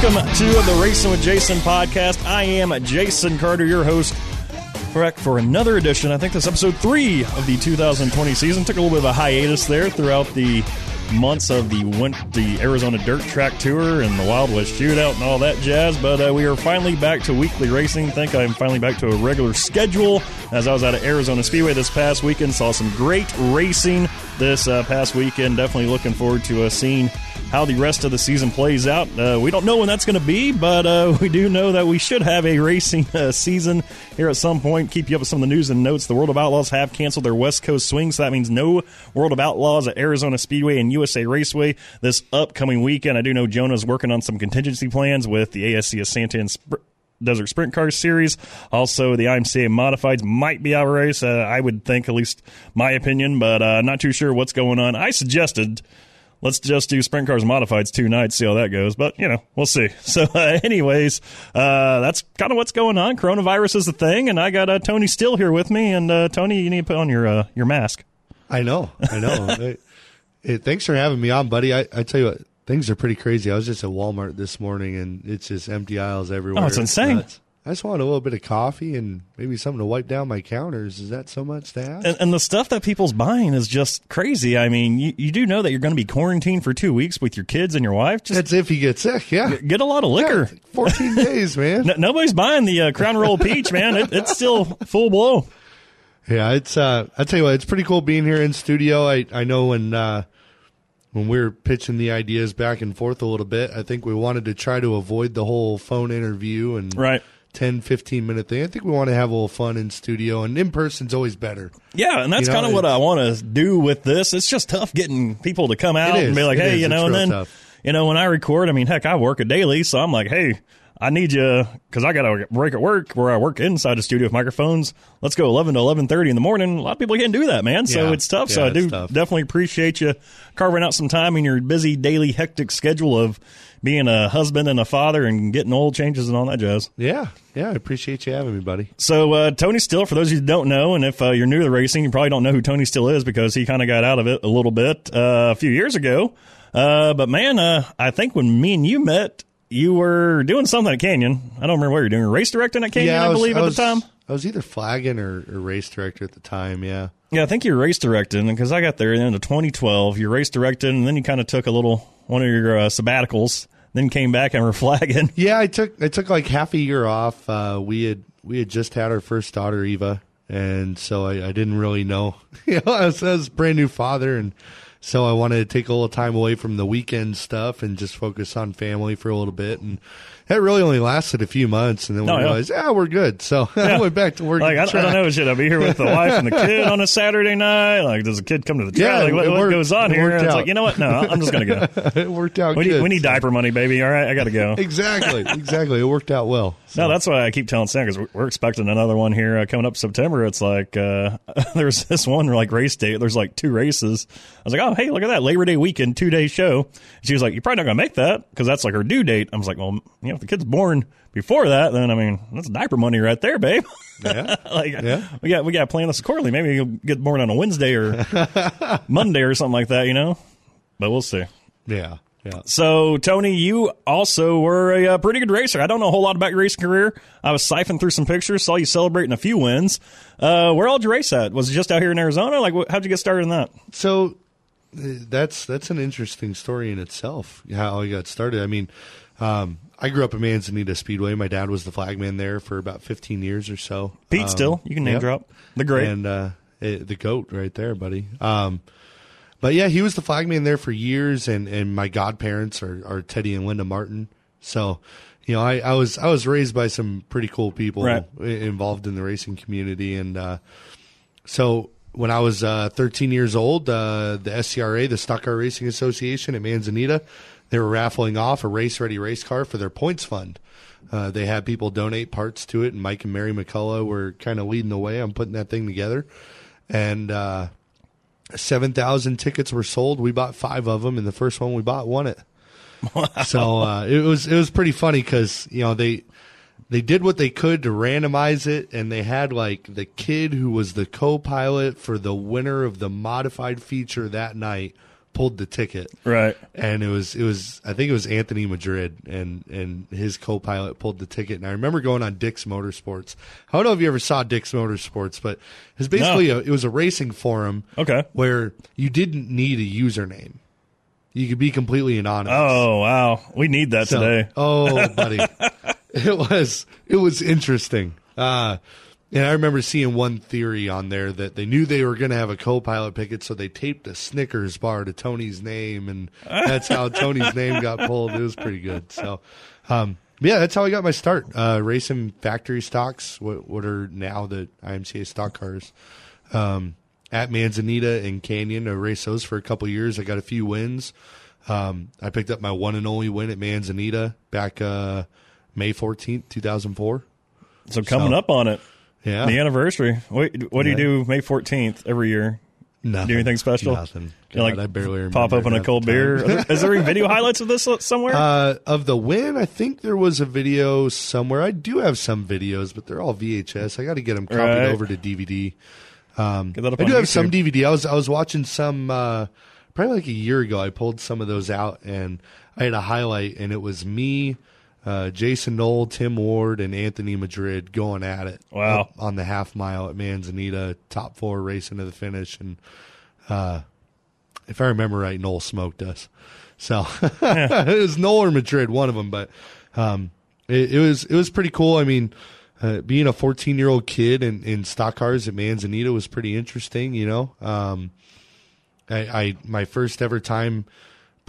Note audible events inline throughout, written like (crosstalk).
Welcome to the Racing with Jason podcast. I am Jason Carter, your host. Correct for another edition. I think this episode three of the 2020 season. Took a little bit of a hiatus there throughout the months of the went the Arizona Dirt Track Tour and the Wild West Shootout and all that jazz. But uh, we are finally back to weekly racing. think I'm finally back to a regular schedule. As I was out at Arizona Speedway this past weekend, saw some great racing this uh, past weekend. Definitely looking forward to uh, seeing how the rest of the season plays out. Uh, we don't know when that's going to be, but uh, (laughs) we do know that we should have a racing uh, season here at some point. Keep you up with some of the news and notes. The World of Outlaws have canceled their West Coast swing, so that means no World of Outlaws at Arizona Speedway and USA Raceway this upcoming weekend. I do know Jonah's working on some contingency plans with the ASCS Santa and Sp- Desert Sprint Car Series. Also, the IMCA Modifieds might be out of race. Uh, I would think, at least my opinion, but uh, not too sure what's going on. I suggested let's just do sprint cars modifieds two nights, see how that goes. But you know, we'll see. (laughs) So, uh, anyways, uh, that's kind of what's going on. Coronavirus is the thing, and I got uh, Tony Still here with me. And uh, Tony, you need to put on your uh, your mask. I know, I know. (laughs) hey, thanks for having me on, buddy. I, I tell you what, things are pretty crazy. I was just at Walmart this morning, and it's just empty aisles everywhere. Oh, it's insane. Nuts. I just want a little bit of coffee and maybe something to wipe down my counters. Is that so much to ask? And, and the stuff that people's buying is just crazy. I mean, you, you do know that you're going to be quarantined for two weeks with your kids and your wife. Just That's if you get sick, yeah. Get a lot of liquor. Yeah, 14 (laughs) days, man. no, nobody's buying the uh, Crown Royal Peach, man. It, it's still full blow. Yeah, it's. Uh, I tell you what, it's pretty cool being here in studio. I I know when uh, when we are pitching the ideas back and forth a little bit, I think we wanted to try to avoid the whole phone interview and right 10, 15 minute thing. I think we want to have a little fun in studio, and in person's always better. Yeah, and that's you know, kind of what I want to do with this. It's just tough getting people to come out and be like, hey, you know, and then, tough. you know, when I record, I mean, heck, I work a daily, so I'm like, hey, I need you because I got a break at work where I work inside the studio with microphones. Let's go 11 to 11:30 in the morning. A lot of people can't do that, man. So yeah. it's tough. Yeah, so I do tough. definitely appreciate you carving out some time in your busy daily hectic schedule of being a husband and a father and getting old changes and all that jazz. Yeah, yeah, I appreciate you having me, buddy. So uh, Tony Still, for those of you who don't know, and if uh, you're new to the racing, you probably don't know who Tony Still is because he kind of got out of it a little bit uh, a few years ago. Uh, but man, uh, I think when me and you met, you were doing something at Canyon. I don't remember what you were doing. Race directing at Canyon, yeah, I, was, believe, at was, the time. I was either flagging or, or, race director at the time. Yeah. Yeah, I think you were race directing because I got there in the end of 2012. You race directed, and then you kind of took a little one of your uh, sabbaticals. Then came back and were (laughs) flagging. Yeah, I took I took like half a year off. Uh, we had we had just had our first daughter Eva, and so I, I didn't really know. (laughs) you know, I was, I was a brand new father, and so I wanted to take a little time away from the weekend stuff and just focus on family for a little bit. And that really only lasted a few months, and then we Oh, realized, yeah, we're good. So (laughs) I went back to work. Like I, I don't know, should I be here with the wife and the (laughs) kid on a Saturday night? Like, does the kid come to the track? Yeah, like, what, what goes on It here? And it's like, you know what? No, I'm just gonna go. (laughs) it worked out we, good. need, we need diaper money, baby. All right, I got to go. exactly, exactly. It worked out well. So. No, that's why I keep telling Sam because we're, expecting another one here uh, coming up September. It's like uh, there's this one like race date. There's like two races. I was like, oh hey, look at that Labor Day weekend, two day show. She was like, you're probably not gonna make that because that's like her due date. I was like, well, you know, if the kid's born before that, then I mean, that's diaper money right there, babe. Yeah. (laughs) like Yeah. we got we got to plan this accordingly. Maybe you'll get born on a Wednesday or (laughs) Monday or something like that, you know. But we'll see. yeah, yeah. So, Tony, you also were a, uh pretty good racer. I don't know a whole lot about your racing career. I was siphoning through some pictures, saw you celebrating a few wins. Uh, where all did you race at? Was it just out here in Arizona? Like, wh- how'd you get started in that? So uh, that's that's an interesting story in itself. How I got started. I mean, um, I grew up in Manzanita Speedway. My dad was the flagman there for about 15 years or so. Pete, Um, still, you can name yep. drop the great. and uh, eh, the goat right there, buddy. Um, but yeah, he was the flagman there for years, and, and my godparents are, are Teddy and Linda Martin. So, you know, I, I was I was raised by some pretty cool people Right. involved in the racing community, and uh, so when I was uh, 13 years old, uh, the SCRA, the Stock Car Racing Association at Manzanita, they were raffling off a race ready race car for their points fund. Uh, they had people donate parts to it, and Mike and Mary McCullough were kind of leading the way on putting that thing together. And uh, 7,000 tickets were sold. We bought five of them, and the first one we bought won it. So uh, it was it was pretty funny because you know they they did what they could to randomize it, and they had like the kid who was the co-pilot for the winner of the modified feature that night pulled the ticket. Right. And it was it was I think it was Anthony Madrid and and his co-pilot pulled the ticket. And I remember going on Dick's Motorsports. I don't know if you ever saw Dick's Motorsports, but it was basically a, it was a racing forum. Okay. Where you didn't need a username. You could be completely anonymous. Oh wow, we need that So- today. Oh, (laughs) buddy, it was it was interesting. Uh, and I remember seeing one theory on there that they knew they were going to have a co-pilot picket, so they taped a Snickers bar to Tony's name, and that's how (laughs) Tony's name got pulled. It was pretty good. So, um, yeah, that's how I got my start uh, racing factory stocks. What, what are now the IMCA stock cars? Um, at Manzanita and Canyon, I raced those for a couple years. I got a few wins. Um, I picked up my one and only win at Manzanita back uh, May fourteenth, two thousand four. So coming So- up on it, Yeah, the anniversary. Wait, what do you do May fourteenth every year? Nothing. Do anything special? Nothing. You like I barely pop open a cold beer. Is there any video (laughs) highlights of this somewhere? Uh, of the win, I think there was a video somewhere. I do have some videos, but they're all VHS. I got to get them copied Right. over to DVD. Um, Get that up I do have some DVD. I was I was watching some uh, probably like a year ago. I pulled some of those out, and I had a highlight, and it was me, uh, Jason Knoll, Tim Ward, and Anthony Madrid going at it. Wow. on the half mile at Manzanita, top four racing to the finish, and uh, if I remember right, Knoll smoked us. So (laughs) it was Knoll or Madrid, one of them. But um, it, it was it was pretty cool. I mean, uh, being a 14 year old kid in, in stock cars at Manzanita was pretty interesting. You know, um, I, I my first ever time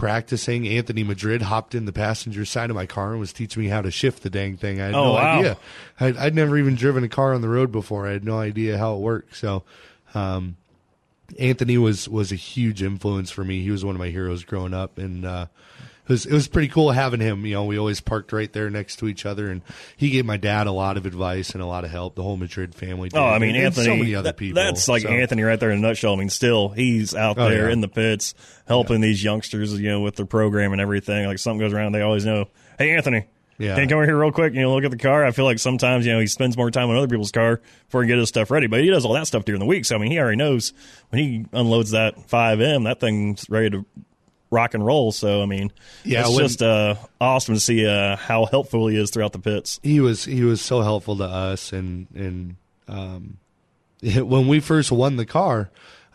practicing, Anthony Madrid hopped in the passenger side of my car and was teaching me how to shift the dang thing. I had Oh, no wow. idea. I'd, I'd never even driven a car on the road before. I had no idea how it worked. So. Um, Anthony was was a huge influence for me. He was one of my heroes growing up, and uh, it was it was pretty cool having him. You know, we always parked right there next to each other, and he gave my dad a lot of advice and a lot of help. The whole Madrid family. Did. Oh, I mean, Anthony. So many other that- people. That's like So, Anthony right there in a nutshell. I mean, still, he's out Oh, there yeah. in the pits helping these youngsters, you know, with their program and everything. Like something goes around, they always know, hey, Anthony. Yeah. Can you come over here real quick and you know, look at the car? I feel like sometimes, you know, he spends more time on other people's car before he get his stuff ready, but he does all that stuff during the week. So, I mean, he already knows when he unloads that 5M, that thing's ready to rock and roll. So, I mean, Yeah, it's when- just uh, awesome to see uh, how helpful he is throughout the pits. he was he was so helpful to us, and and um, (laughs) when we first won the car,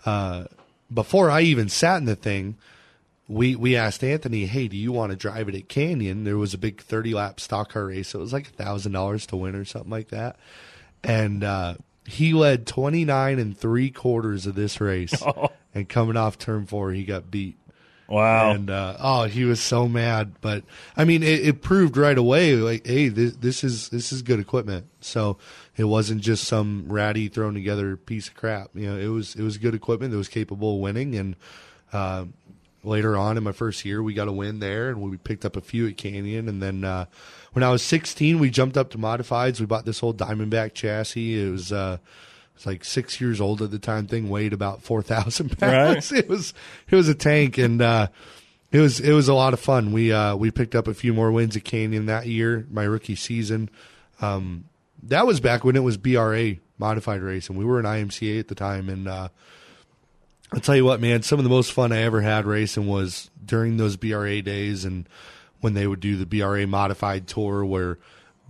uh, before I even sat in the thing, we we asked Anthony, "Hey, do you want to drive it at Canyon?" There was a big thirty lap stock car race. It was like a thousand dollars to win or something like that, and uh, he led twenty nine and three quarters of this race. (laughs) And coming off turn four, he got beat. Wow. And uh, oh, he was so mad. But I mean, it, it proved right away, like, hey, this this is this is good equipment. So it wasn't just some ratty thrown together piece of crap. You know, it was it was good equipment that was capable of winning. And uh, later on in my first year, we got a win there, and we picked up a few at Canyon. And then uh, when I was 16, we jumped up to modifieds. We bought this old Diamondback chassis. It was. Was like six years old at the time. Thing weighed about four thousand pounds. (laughs) It was it was a tank, and uh, it was it was a lot of fun. We uh, we picked up a few more wins at Canyon that year, my rookie season. Um, that was back when it was BRA modified race, and we were in IMCA at the time. And uh, I'll tell you what, man, some of the most fun I ever had racing was during those BRA days, and when they would do the BRA modified tour, where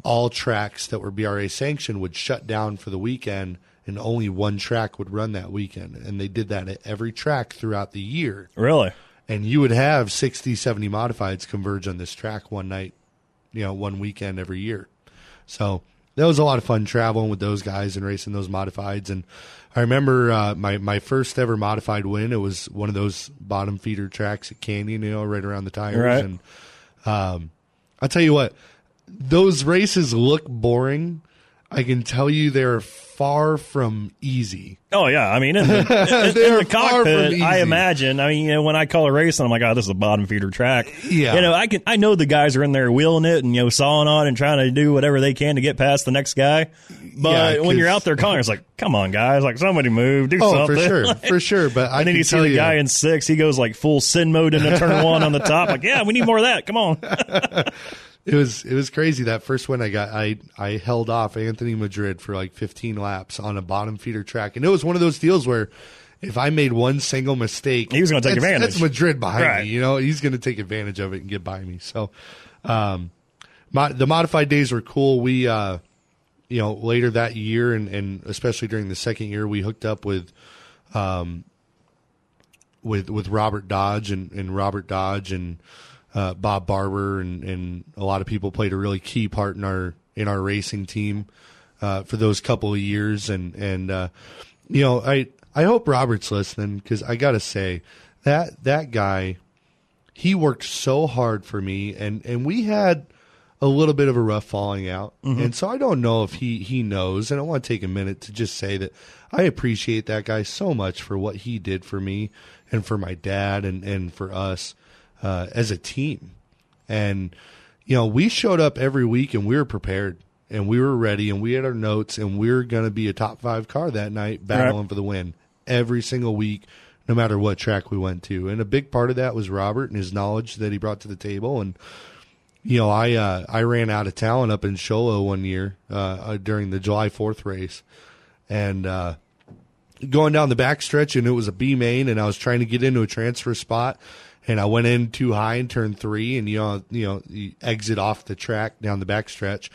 all tracks that were BRA sanctioned would shut down for the weekend, and only one track would run that weekend. And they did that at every track throughout the year really? and you would have 60 70 modifieds converge on this track one night you know one weekend every year so that was a lot of fun traveling with those guys and racing those modifieds and i remember uh, my, my first ever modified win it was one of those bottom feeder tracks at canyon you know right around the tires Right. and um, i'll tell you what those races look boring i can tell you they're far from easy Oh yeah, I mean in the, (laughs) in, in the cockpit, I imagine. I mean, you know, when I call a race, and I'm like, oh, this is a bottom feeder track. Yeah. you know, I can I know the guys are in there wheeling it and you know sawing on and trying to do whatever they can to get past the next guy. But Yeah, when you're out there calling, it's like, come on, guys, like somebody move, do oh something. for sure (laughs) for sure but i And then you see the you, guy in six, he goes like full sin mode into turn one on the top. Like, yeah, we need more of that. Come on. (laughs) It was it was crazy that first one I got I I held off Anthony Madrid for like 15 laps on a bottom feeder track and it was one of those deals where if I made one single mistake, He was gonna take advantage. That's Madrid behind Right. me. You know, he's going to take advantage of it and get by me. So, um, mo- the modified days were cool. We, uh, you know, later that year and, and especially during the second year, we hooked up with, um, with with Robert Dodge and, and Robert Dodge and uh, Bob Barber and, and a lot of people played a really key part in our in our racing team uh, for those couple of years. And and uh, you know I I hope Robert's listening because I gotta say that that guy he worked so hard for me. And and we had a little bit of a rough falling out. And so I don't know if he he knows. And I want to take a minute to just say that I appreciate that guy so much for what he did for me and for my dad and and for us uh, as a team. And you know we showed up every week and we were prepared and we were ready and we had our notes and we were going to be a top five car that night battling Right. for the win every single week no matter what track we went to. And a big part of that was robert and his knowledge that he brought to the table. And you know i uh, i ran out of talent up in Show Low one year uh, uh, during the july 4th race. And uh, going down the backstretch and it was a B main and I was trying to get into a transfer spot and I went in too high in turn three and you know you know you exit off the track down the backstretch.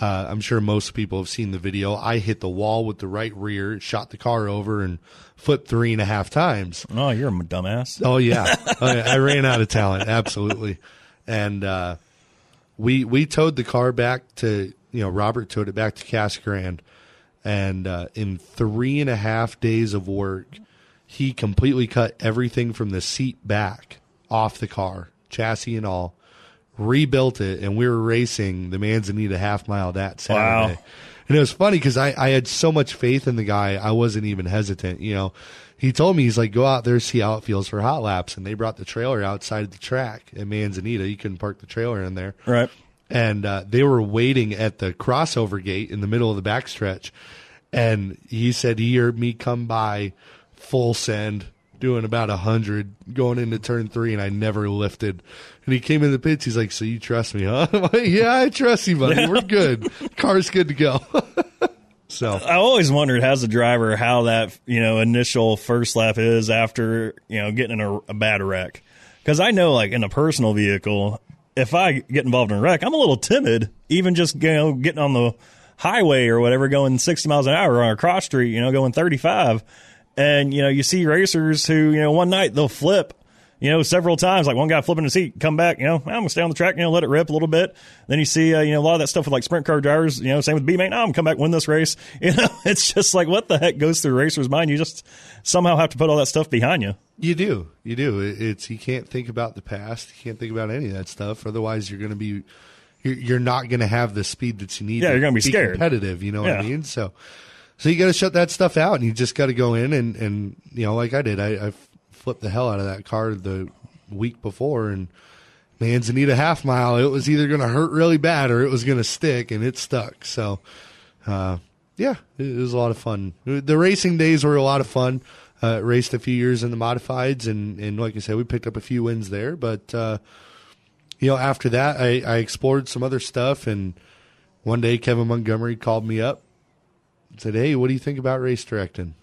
Uh, I'm sure most people have seen the video. I hit the wall with the right rear, shot the car over, and flipped three and a half times. Oh, you're a dumbass. Oh yeah, I, I ran out of talent, absolutely. And uh, we we towed the car back to you know Robert towed it back to Casa Grande, and uh, in three and a half days of work, he completely cut everything from the seat back off the car, chassis and all, rebuilt it, and we were racing the Manzanita half mile that Saturday. Wow. And it was funny because I, I had so much faith in the guy, I wasn't even hesitant. You know, he told me, he's like, go out there, see how it feels for hot laps. And they brought the trailer outside of the track at Manzanita. You couldn't park the trailer in there. Right. And uh, they were waiting at the crossover gate in the middle of the backstretch. And he said he heard me come by full send, doing about a hundred going into turn three, and I never lifted. And he came in the pits. He's like, "So you trust me, huh?" (laughs) I'm like, "Yeah, I trust you, buddy. We're good. Car's good to go." (laughs) so I always wondered as a driver how that you know initial first lap is after you know getting in a, a bad wreck. Because I know, like in a personal vehicle, if I get involved in a wreck, I'm a little timid. Even just you know getting on the highway or whatever, going 60 miles an hour on a cross street, you know, going 35, and you know you see racers who you know one night they'll flip. You know, several times, like one guy flipping his seat, come back, you know, I'm gonna stay on the track, you know, let it rip a little bit. Then you see, uh, you know, a lot of that stuff with like sprint car drivers, you know, same with B main, oh, I'm gonna come back, win this race. (laughs) You know, it's just like, what the heck goes through a racer's mind? You just somehow have to put all that stuff behind you. You do, you do. It's you can't think about the past. You can't think about any of that stuff. Otherwise, you're going to be, you're, not going to have the speed that you need. Yeah, to you're gonna be scared. competitive. You know what I mean? So, so you got to shut that stuff out, and you just got to go in and and you know, like I did, I, I flipped the hell out of that car the week before, and Manzanita half mile. It was either going to hurt really bad or it was going to stick, and it stuck. So, uh, yeah, it was a lot of fun. The racing days were a lot of fun. Uh, raced a few years in the modifieds, and, and like I said, we picked up a few wins there. But uh, you know, after that, I, I explored some other stuff, and one day Kevin Montgomery called me up, said, "Hey, what do you think about race directing?"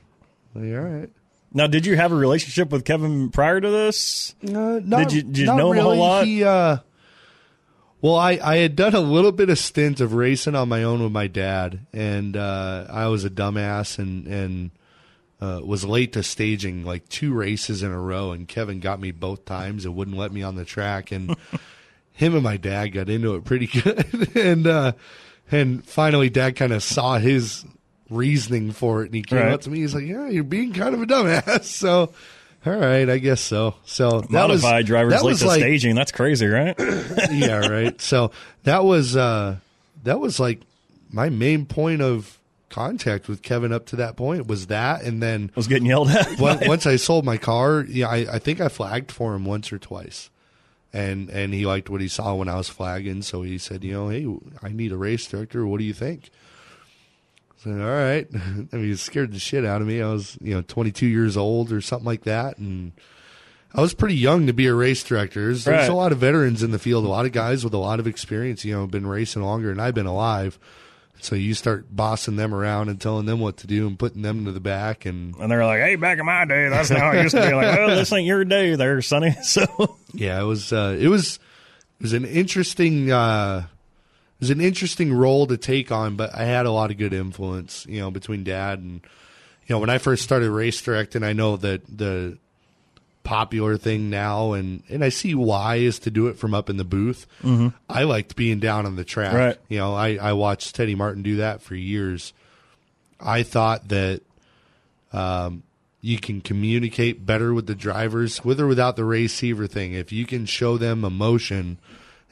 I'm like, all right. Now, did you have a relationship with Kevin prior to this? Uh, not, Did you- did you know him a whole really. lot? He, uh, well, I, I had done a little bit of stint of racing on my own with my dad, and uh, I was a dumbass and and uh, was late to staging like two races in a row, and Kevin got me both times and wouldn't let me on the track, and (laughs) him and my dad got into it pretty (laughs) good, and uh, and finally, dad kind of saw his reasoning for it, and he came Right. up to me. He's like, "Yeah, you're being kind of a dumbass." (laughs) So. All right, I guess so. So that was- Modified drivers that late was to like, staging. That's crazy, right? (laughs) (laughs) yeah, right. So that was uh that was like my main point of contact with Kevin up to that point was that, and then I was getting yelled at. on- once I sold my car, yeah, I, I think I flagged for him once or twice, and and he liked what he saw when I was flagging, so he said, you know, hey, I need a race director. What do you think? All right. (laughs) I mean, it scared the shit out of me. I was, you know, 22 years old or something like that, and I was pretty young to be a race director. There's, there's a lot of veterans in the field, a lot of guys with a lot of experience, you know, been racing longer than I've been alive. So you start bossing them around and telling them what to do and putting them to the back and And they're like, "Hey, back in my day, that's how it used to be." Like, "Well, this ain't your day, there, Sonny." (laughs) So, yeah, it was uh, it was it was an interesting uh, it was an interesting role to take on, but I had a lot of good influence, you know, between dad and you know when I first started race directing. I know that the popular thing now, and and I see why is to do it from up in the booth. Mm-hmm. I liked being down on the track. Right. You know, I I watched Teddy Martin do that for years. I thought that um, you can communicate better with the drivers with or without the receiver thing. If you can show them emotion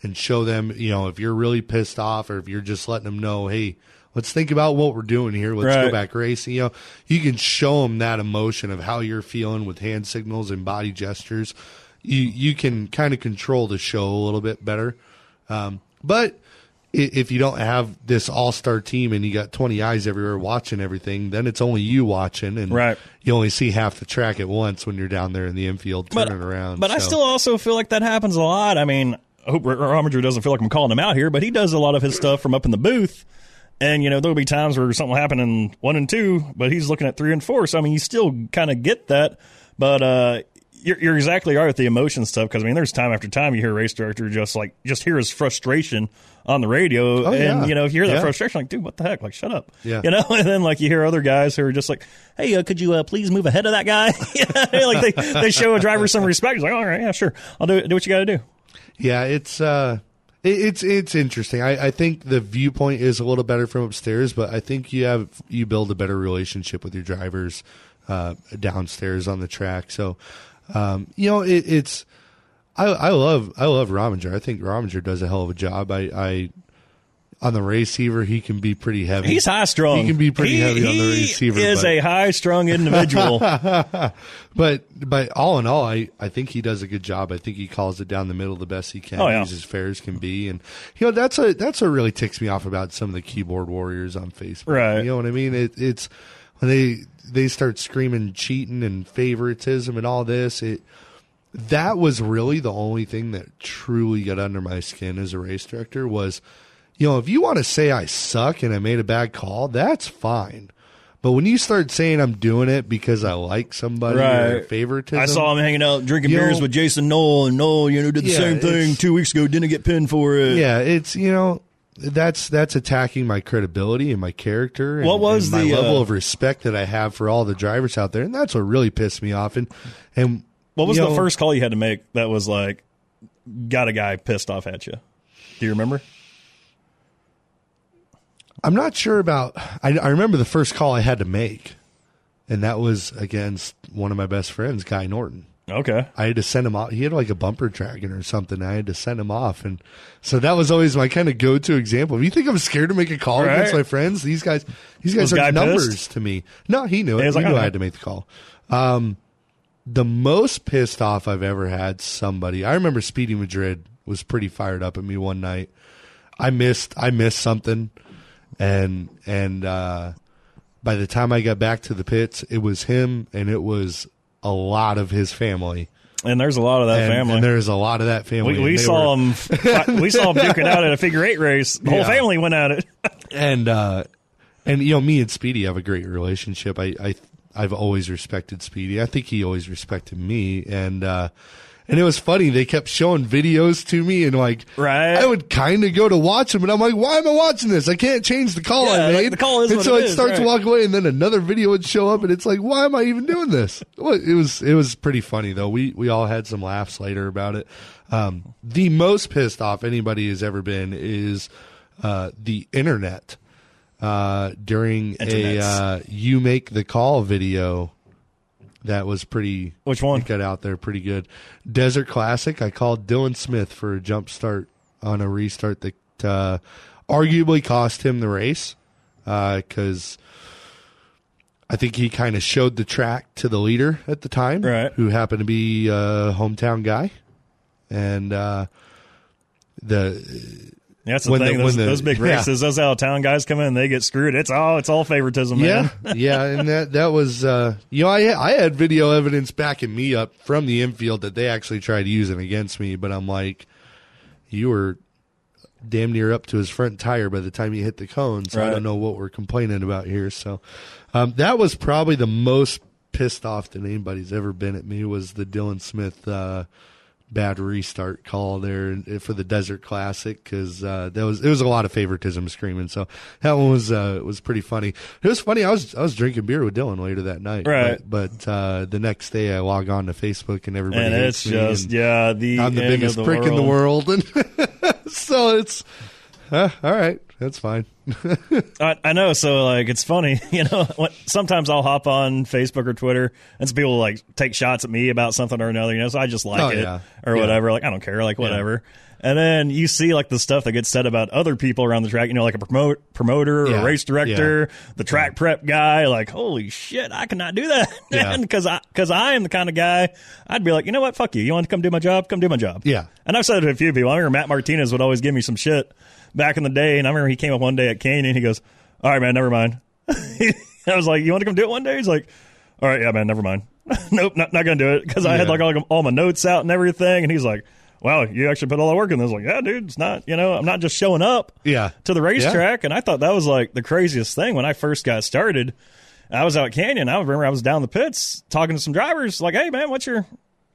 and show them, you know, if you're really pissed off or if you're just letting them know, hey, let's think about what we're doing here. Let's Right. go back racing. You know, you can show them that emotion of how you're feeling with hand signals and body gestures. You you can kind of control the show a little bit better. Um, but if you don't have this all star team and you got 20 eyes everywhere watching everything, then it's only you watching and Right. you only see half the track at once when you're down there in the infield but turning around. but I still also feel like that happens a lot. I mean, I hope Rominger doesn't feel like I'm calling him out here, but he does a lot of his stuff from up in the booth. And you know there'll be times where something will happen in one and two, but he's looking at three and four. So I mean, you still kind of get that, but uh, you're, you're exactly right with the emotion stuff. Because I mean, there's time after time you hear a race director just like just hear his frustration on the radio, Oh, and yeah. you know, if you hear that Yeah. frustration, like, dude, what the heck? Like, shut up, Yeah. you know. (laughs) And then like you hear other guys who are just like, hey, uh, could you uh, please move ahead of that guy? (laughs) like they they show a driver some respect. He's like, all right, yeah, sure, I'll do do what you got to do. Yeah, it's uh, it, it's it's interesting. I, I think the viewpoint is a little better from upstairs, but I think you have you build a better relationship with your drivers uh, downstairs on the track. So, um, you know, it, it's I I love I love Rominger. I think Rominger does a hell of a job. I, I on the receiver he can be pretty heavy. He's high strung. He can be pretty He- heavy on the receiver. he. Is but- a high strung individual. (laughs) But but all in all, I, I think he does a good job. I think he calls it down the middle the best he can. Oh, yeah. He's as fair as can be, and you know that's a that's what really ticks me off about some of the keyboard warriors on Facebook. Right. You know what I mean? It, it's when they they start screaming cheating and favoritism and all this. It that was really the only thing that truly got under my skin as a race director was, you know, if you want to say I suck and I made a bad call, that's fine. But when you start saying I'm doing it because I like somebody or Right. favoritism, I saw him hanging out drinking beers know- with Jason Noel, and Noel, you know, did the Yeah, same thing two weeks ago. Didn't get pinned for it. Yeah, it's you know that's that's attacking my credibility and my character. And, What was the, level uh, of respect that I have for all the drivers out there, and that's what really pissed me off. And and What was the know, first call you had to make that was like got a guy pissed off at you? Do you remember? I'm not sure about. I, I remember the first call I had to make, and that was against one of my best friends, Guy Norton. Okay. I had to send him off. He had like a bumper dragon or something. I had to send him off, and so that was always my kind of go-to example. If you think I'm scared to make a call Right. against my friends, these guys, these guys Was Guy are numbers pissed? to me. No, he knew it. He like, knew "Oh, I had to make the call. Um, the most pissed off I've ever had somebody. I remember Speedy Madrid was pretty fired up at me one night. I missed. I missed something, and and uh, by the time I got back to the pits, it was him, and it was a lot of his family. And there's a lot of that And, family. and there's a lot of that family. we we saw were- him. we saw him duking out at a figure eight race. The whole Yeah. family went at it. and uh, and you know me and Speedy have a great relationship. I, I I've always respected Speedy. I think he always respected me, and uh, and it was funny. They kept showing videos to me, and like Right. I would kind of go to watch them, and I'm like, why am I watching this? I can't change the call Yeah, I like, the call is and so I'd start to walk away, and then another video would show up, and it's like, why am I even doing this? It was it was pretty funny though. We we all had some laughs later about it. Um, the most pissed off anybody has ever been is uh, the internet uh, during a uh, "You Make the Call" video. That was pretty. Which one? Got out there pretty good. Desert Classic. I called Dylan Smith for a jump start on a restart that uh, arguably cost him the race because I think he kind of showed the track to the leader at the time, Right. who happened to be a hometown guy, and uh, the That's the When thing. the- those, the- those big yeah. races, those out of town guys come in, they get screwed. It's all it's all favoritism, man. Yeah, yeah, and that that was uh, you know I I had video evidence backing me up from the infield that they actually tried using against me, but I'm like, you were damn near up to his front tire by the time he hit the cone. So I don't know what we're complaining about here. So um, that was probably the most pissed off that anybody's ever been at me was the Dylan Smith uh, bad restart call there for the Desert Classic because uh, that was it was a lot of favoritism screaming. So that one was uh, was pretty funny. It was funny. I was I was drinking beer with Dylan later that night. Right. But, but uh, the next day I log on to Facebook and everybody and it's me just yeah the I'm the end biggest of the prick in the world. world, and (laughs) so it's uh, all right. That's fine. I, I know. So like, it's funny, (laughs) you know. When, sometimes I'll hop on Facebook or Twitter, and some people like take shots at me about something or another. You know, so I just like Oh, it yeah. or Yeah. whatever. Like I don't care. Like whatever. And then you see like the stuff that gets said about other people around the track. You know, like a promote promoter or Yeah. a race director, the track prep guy. Like, holy shit, I cannot do that, (laughs) Yeah. because I because I am the kind of guy. I'd be like, you know what, fuck you. You want to come do my job? Come do my job. Yeah. And I've said it to a few people. I remember Matt Martinez would always give me some shit back in the day, and I remember he came up one day at Canyon. He goes, "All right, man, never mind." (laughs) I was like, "You want to come do it one day?" He's like, "All right, yeah, man, never mind." (laughs) nope, not, not gonna do it because I had like all, all my notes out and everything, and he's like, "Wow, you actually put all that work in this." Like, yeah, dude, it's not. You know, I'm not just showing up Yeah. to the racetrack. And I thought that was like the craziest thing when I first got started. I was out at Canyon. I remember I was down the pits talking to some drivers, like, "Hey, man, what's your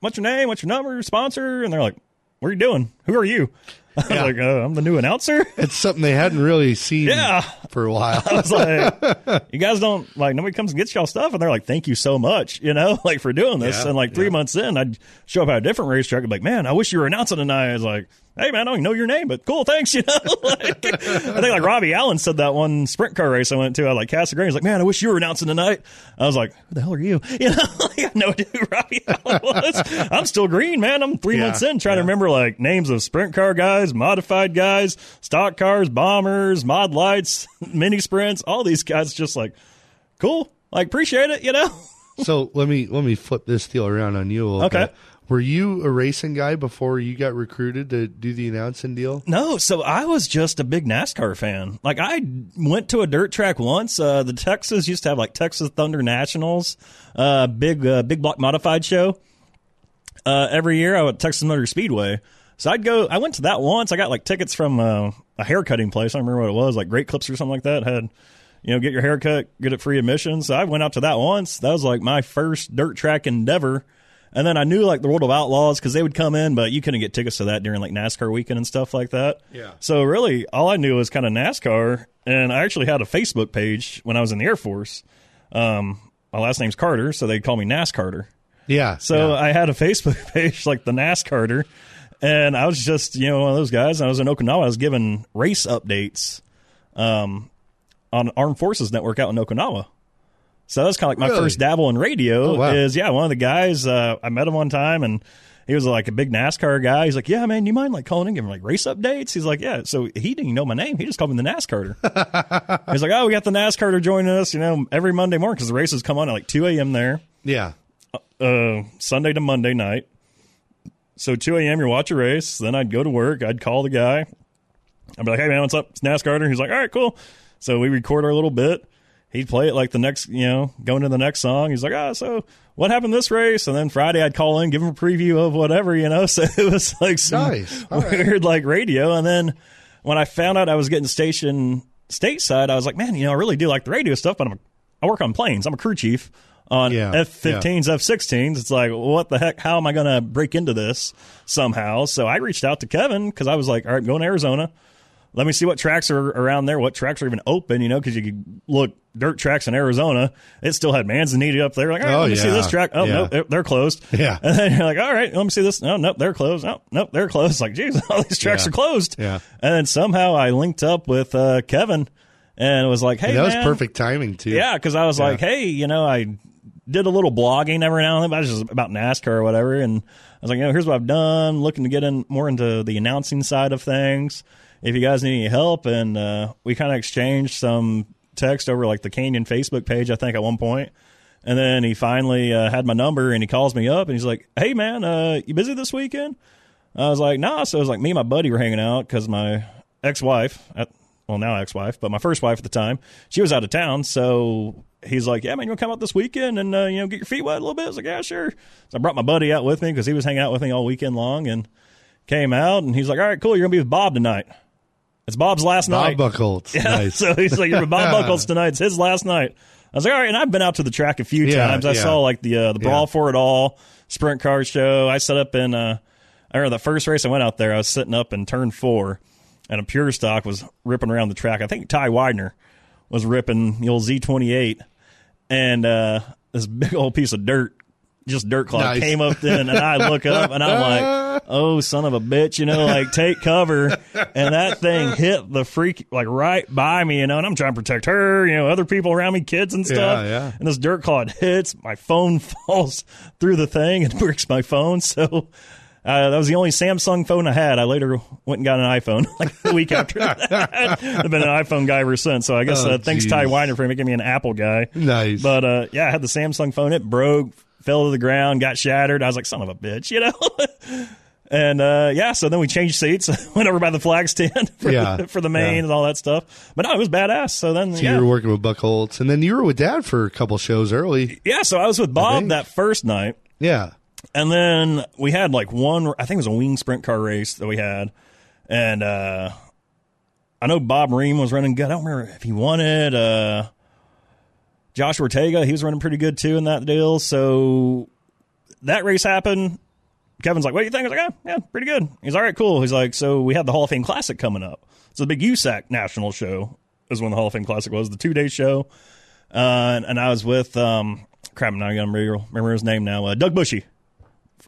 what's your name? What's your number? Sponsor?" And they're like, "What are you doing? Who are you?" I was (laughs) Yeah. like, uh, "I'm the new announcer." (laughs) It's something they hadn't really seen Yeah. for a while. (laughs) I was like, "You guys don't like nobody comes and gets y'all stuff," and they're like, "Thank you so much," you know, like for doing this. Yeah, and like three months in, I'd show up at a different racetrack and be like, "Man, I wish you were announcing tonight." I was like, "Hey, man, I don't even know your name, but cool, thanks." You know, (laughs) like, I think like Robbie Allen said that one sprint car race I went to. I like Casa Grande. He's like, "Man, I wish you were announcing tonight." I was like, "Who the hell are you?" (laughs) You know, like, I know who Robbie Allen (laughs) was. I'm still green, man. I'm three Yeah, months in trying to remember like names of sprint car guys, modified guys, stock cars, bombers, mod lights, mini sprints, all these guys just like cool. Like appreciate it, you know? so let me let me flip this deal around on you a little Okay. bit. Were you a racing guy before you got recruited to do the announcing deal? No, so I was just a big NASCAR fan. Like I went to a dirt track once. Uh, the Texas used to have like Texas Thunder Nationals, uh, big uh, big block modified show. Uh, every year I went Texas Motor Speedway. So I'd go. I went to that once. I got like tickets from uh, a haircutting place. I don't remember what it was, like Great Clips or something like that. Had you know get your hair cut, get it free admission. So I went out to that once. That was like my first dirt track endeavor. And then I knew like the World of Outlaws because they would come in, but you couldn't get tickets to that during like NASCAR weekend and stuff like that. Yeah. So really, all I knew was kind of NASCAR, and I actually had a Facebook page when I was in the Air Force. Um, my last name's Carter, so they call me NASCarter. Yeah. So yeah. I had a (laughs) Facebook page like the NASCarter, and I was just you know one of those guys. I was in Okinawa. I was giving race updates, um, on Armed Forces Network out in Okinawa. So that was kind of like my Really? first dabble in radio. Oh, wow. Is yeah, one of the guys uh, I met him one time and. He was like a big NASCAR guy. He's like, "Yeah, man, you mind like calling and giving like race updates?" He's like, "Yeah." So he didn't even know my name. He just called me the NASCarter. (laughs) He's like, "Oh, we got the NASCarter joining us, you know, every Monday morning because the races come on at like two a.m. there, yeah. uh, Sunday to Monday night. So 2 a.m. you watch a race. Then I'd go to work. I'd call the guy. I'd be like, "Hey man, what's up? It's NASCAR." He's like, "All right, cool." So we record our little bit. He'd play it like the next, you know, going to the next song. He's like, "Ah, so what happened this race?" And then Friday I'd call in, give him a preview of whatever, you know. (laughs) So it was like some Nice. All right. weird like radio. And then when I found out I was getting stationed stateside, I was like, "Man, you know, I really do like the radio stuff, but I'm a, I work on planes. I'm a crew chief." On Yeah, F-15s, F-16s, it's like, what the heck? How am I going to break into this somehow? So I reached out to Kevin because I was like, all right, I'm going to Arizona. Let me see what tracks are around there, what tracks are even open, you know, because you could look dirt tracks in Arizona. It still had Manzanita up there. Like, all right, Oh, let me see this track. Oh, Yeah. no, they're, they're closed. Yeah. (laughs) And then you're like, all right, let me see this. No, nope, they're closed. No, nope, they're closed. (laughs) Like, geez, all these tracks Yeah. are closed. Yeah. And then somehow I linked up with uh, Kevin and it was like, hey, that was perfect timing too. Yeah, because I was Yeah. like, hey, you know, I did a little blogging every now and then, but I was just about NASCAR or whatever. And I was like, you know, here's what I've done, looking to get in more into the announcing side of things. If you guys need any help, and uh, we kind of exchanged some text over like the Canyon Facebook page, I think at one point. And then he finally uh, had my number, and he calls me up, and he's like, "Hey, man, uh, you busy this weekend?" I was like, "Nah." So it was like me and my buddy were hanging out because my ex-wife, at, well now ex-wife, but my first wife at the time, she was out of town. So he's like, "Yeah, man, you want to come out this weekend and uh, you know get your feet wet a little bit?" I was like, "Yeah, sure." So I brought my buddy out with me because he was hanging out with me all weekend long, and came out, and he's like, "All right, cool, you're gonna be with Bob tonight." It's Bob's last Bob night. Bob Buckholz. Yeah, Nice. so he's like, Bob (laughs) Buckles tonight. It's his last night." I was like, "All right." And I've been out to the track a few Yeah, times. I yeah. saw like the uh, the brawl for it all sprint car show. I set up in. Uh, I remember the first race I went out there. I was sitting up in turn four, and a pure stock was ripping around the track. I think Ty Widener was ripping the old Z28, and uh, this big old piece of dirt. Just dirt clod Nice. came up then, and I look up and I'm like, (laughs) "Oh, son of a bitch!" You know, like take cover, and that thing hit the freak like right by me, you know, and I'm trying to protect her, you know, other people around me, kids and stuff. Yeah, yeah. And this dirt clod hits, my phone (laughs) falls through the thing and (laughs) breaks my phone. So uh, that was the only Samsung phone I had. I later went and got an iPhone like a week after that. I've been an iPhone guy ever since. So I guess Oh, uh, thanks. Ty Weiner for making me an Apple guy. Nice. But uh, yeah, I had the Samsung phone. It broke, fell to the ground, got shattered. I was like, son of a bitch, (laughs) you know. and uh, yeah, so then we changed seats, (laughs) went over by the flag stand (laughs) for, Yeah, the, for the main yeah. and all that stuff. But no, it was badass. So then So yeah. you were working with Buck Holtz, and then you were with Dad for a couple shows early. yeah, so I was with Bob that first night. Yeah. And then we had like one, I think it was a wing sprint car race that we had. And uh, I know Bob Ream was running good. I don't remember if he won it. Uh, Josh Ortega, he was running pretty good too in that deal. So that race happened. Kevin's like, what do you think? I was like, yeah, yeah, pretty good. He's all right, cool. He's like, so we had the Hall of Fame Classic coming up. So the big USAC national show is when the Hall of Fame Classic was, the two day show. Uh, and, and I was with, um, crap, I'm not going to remember, remember his name now, uh, Doug Bushy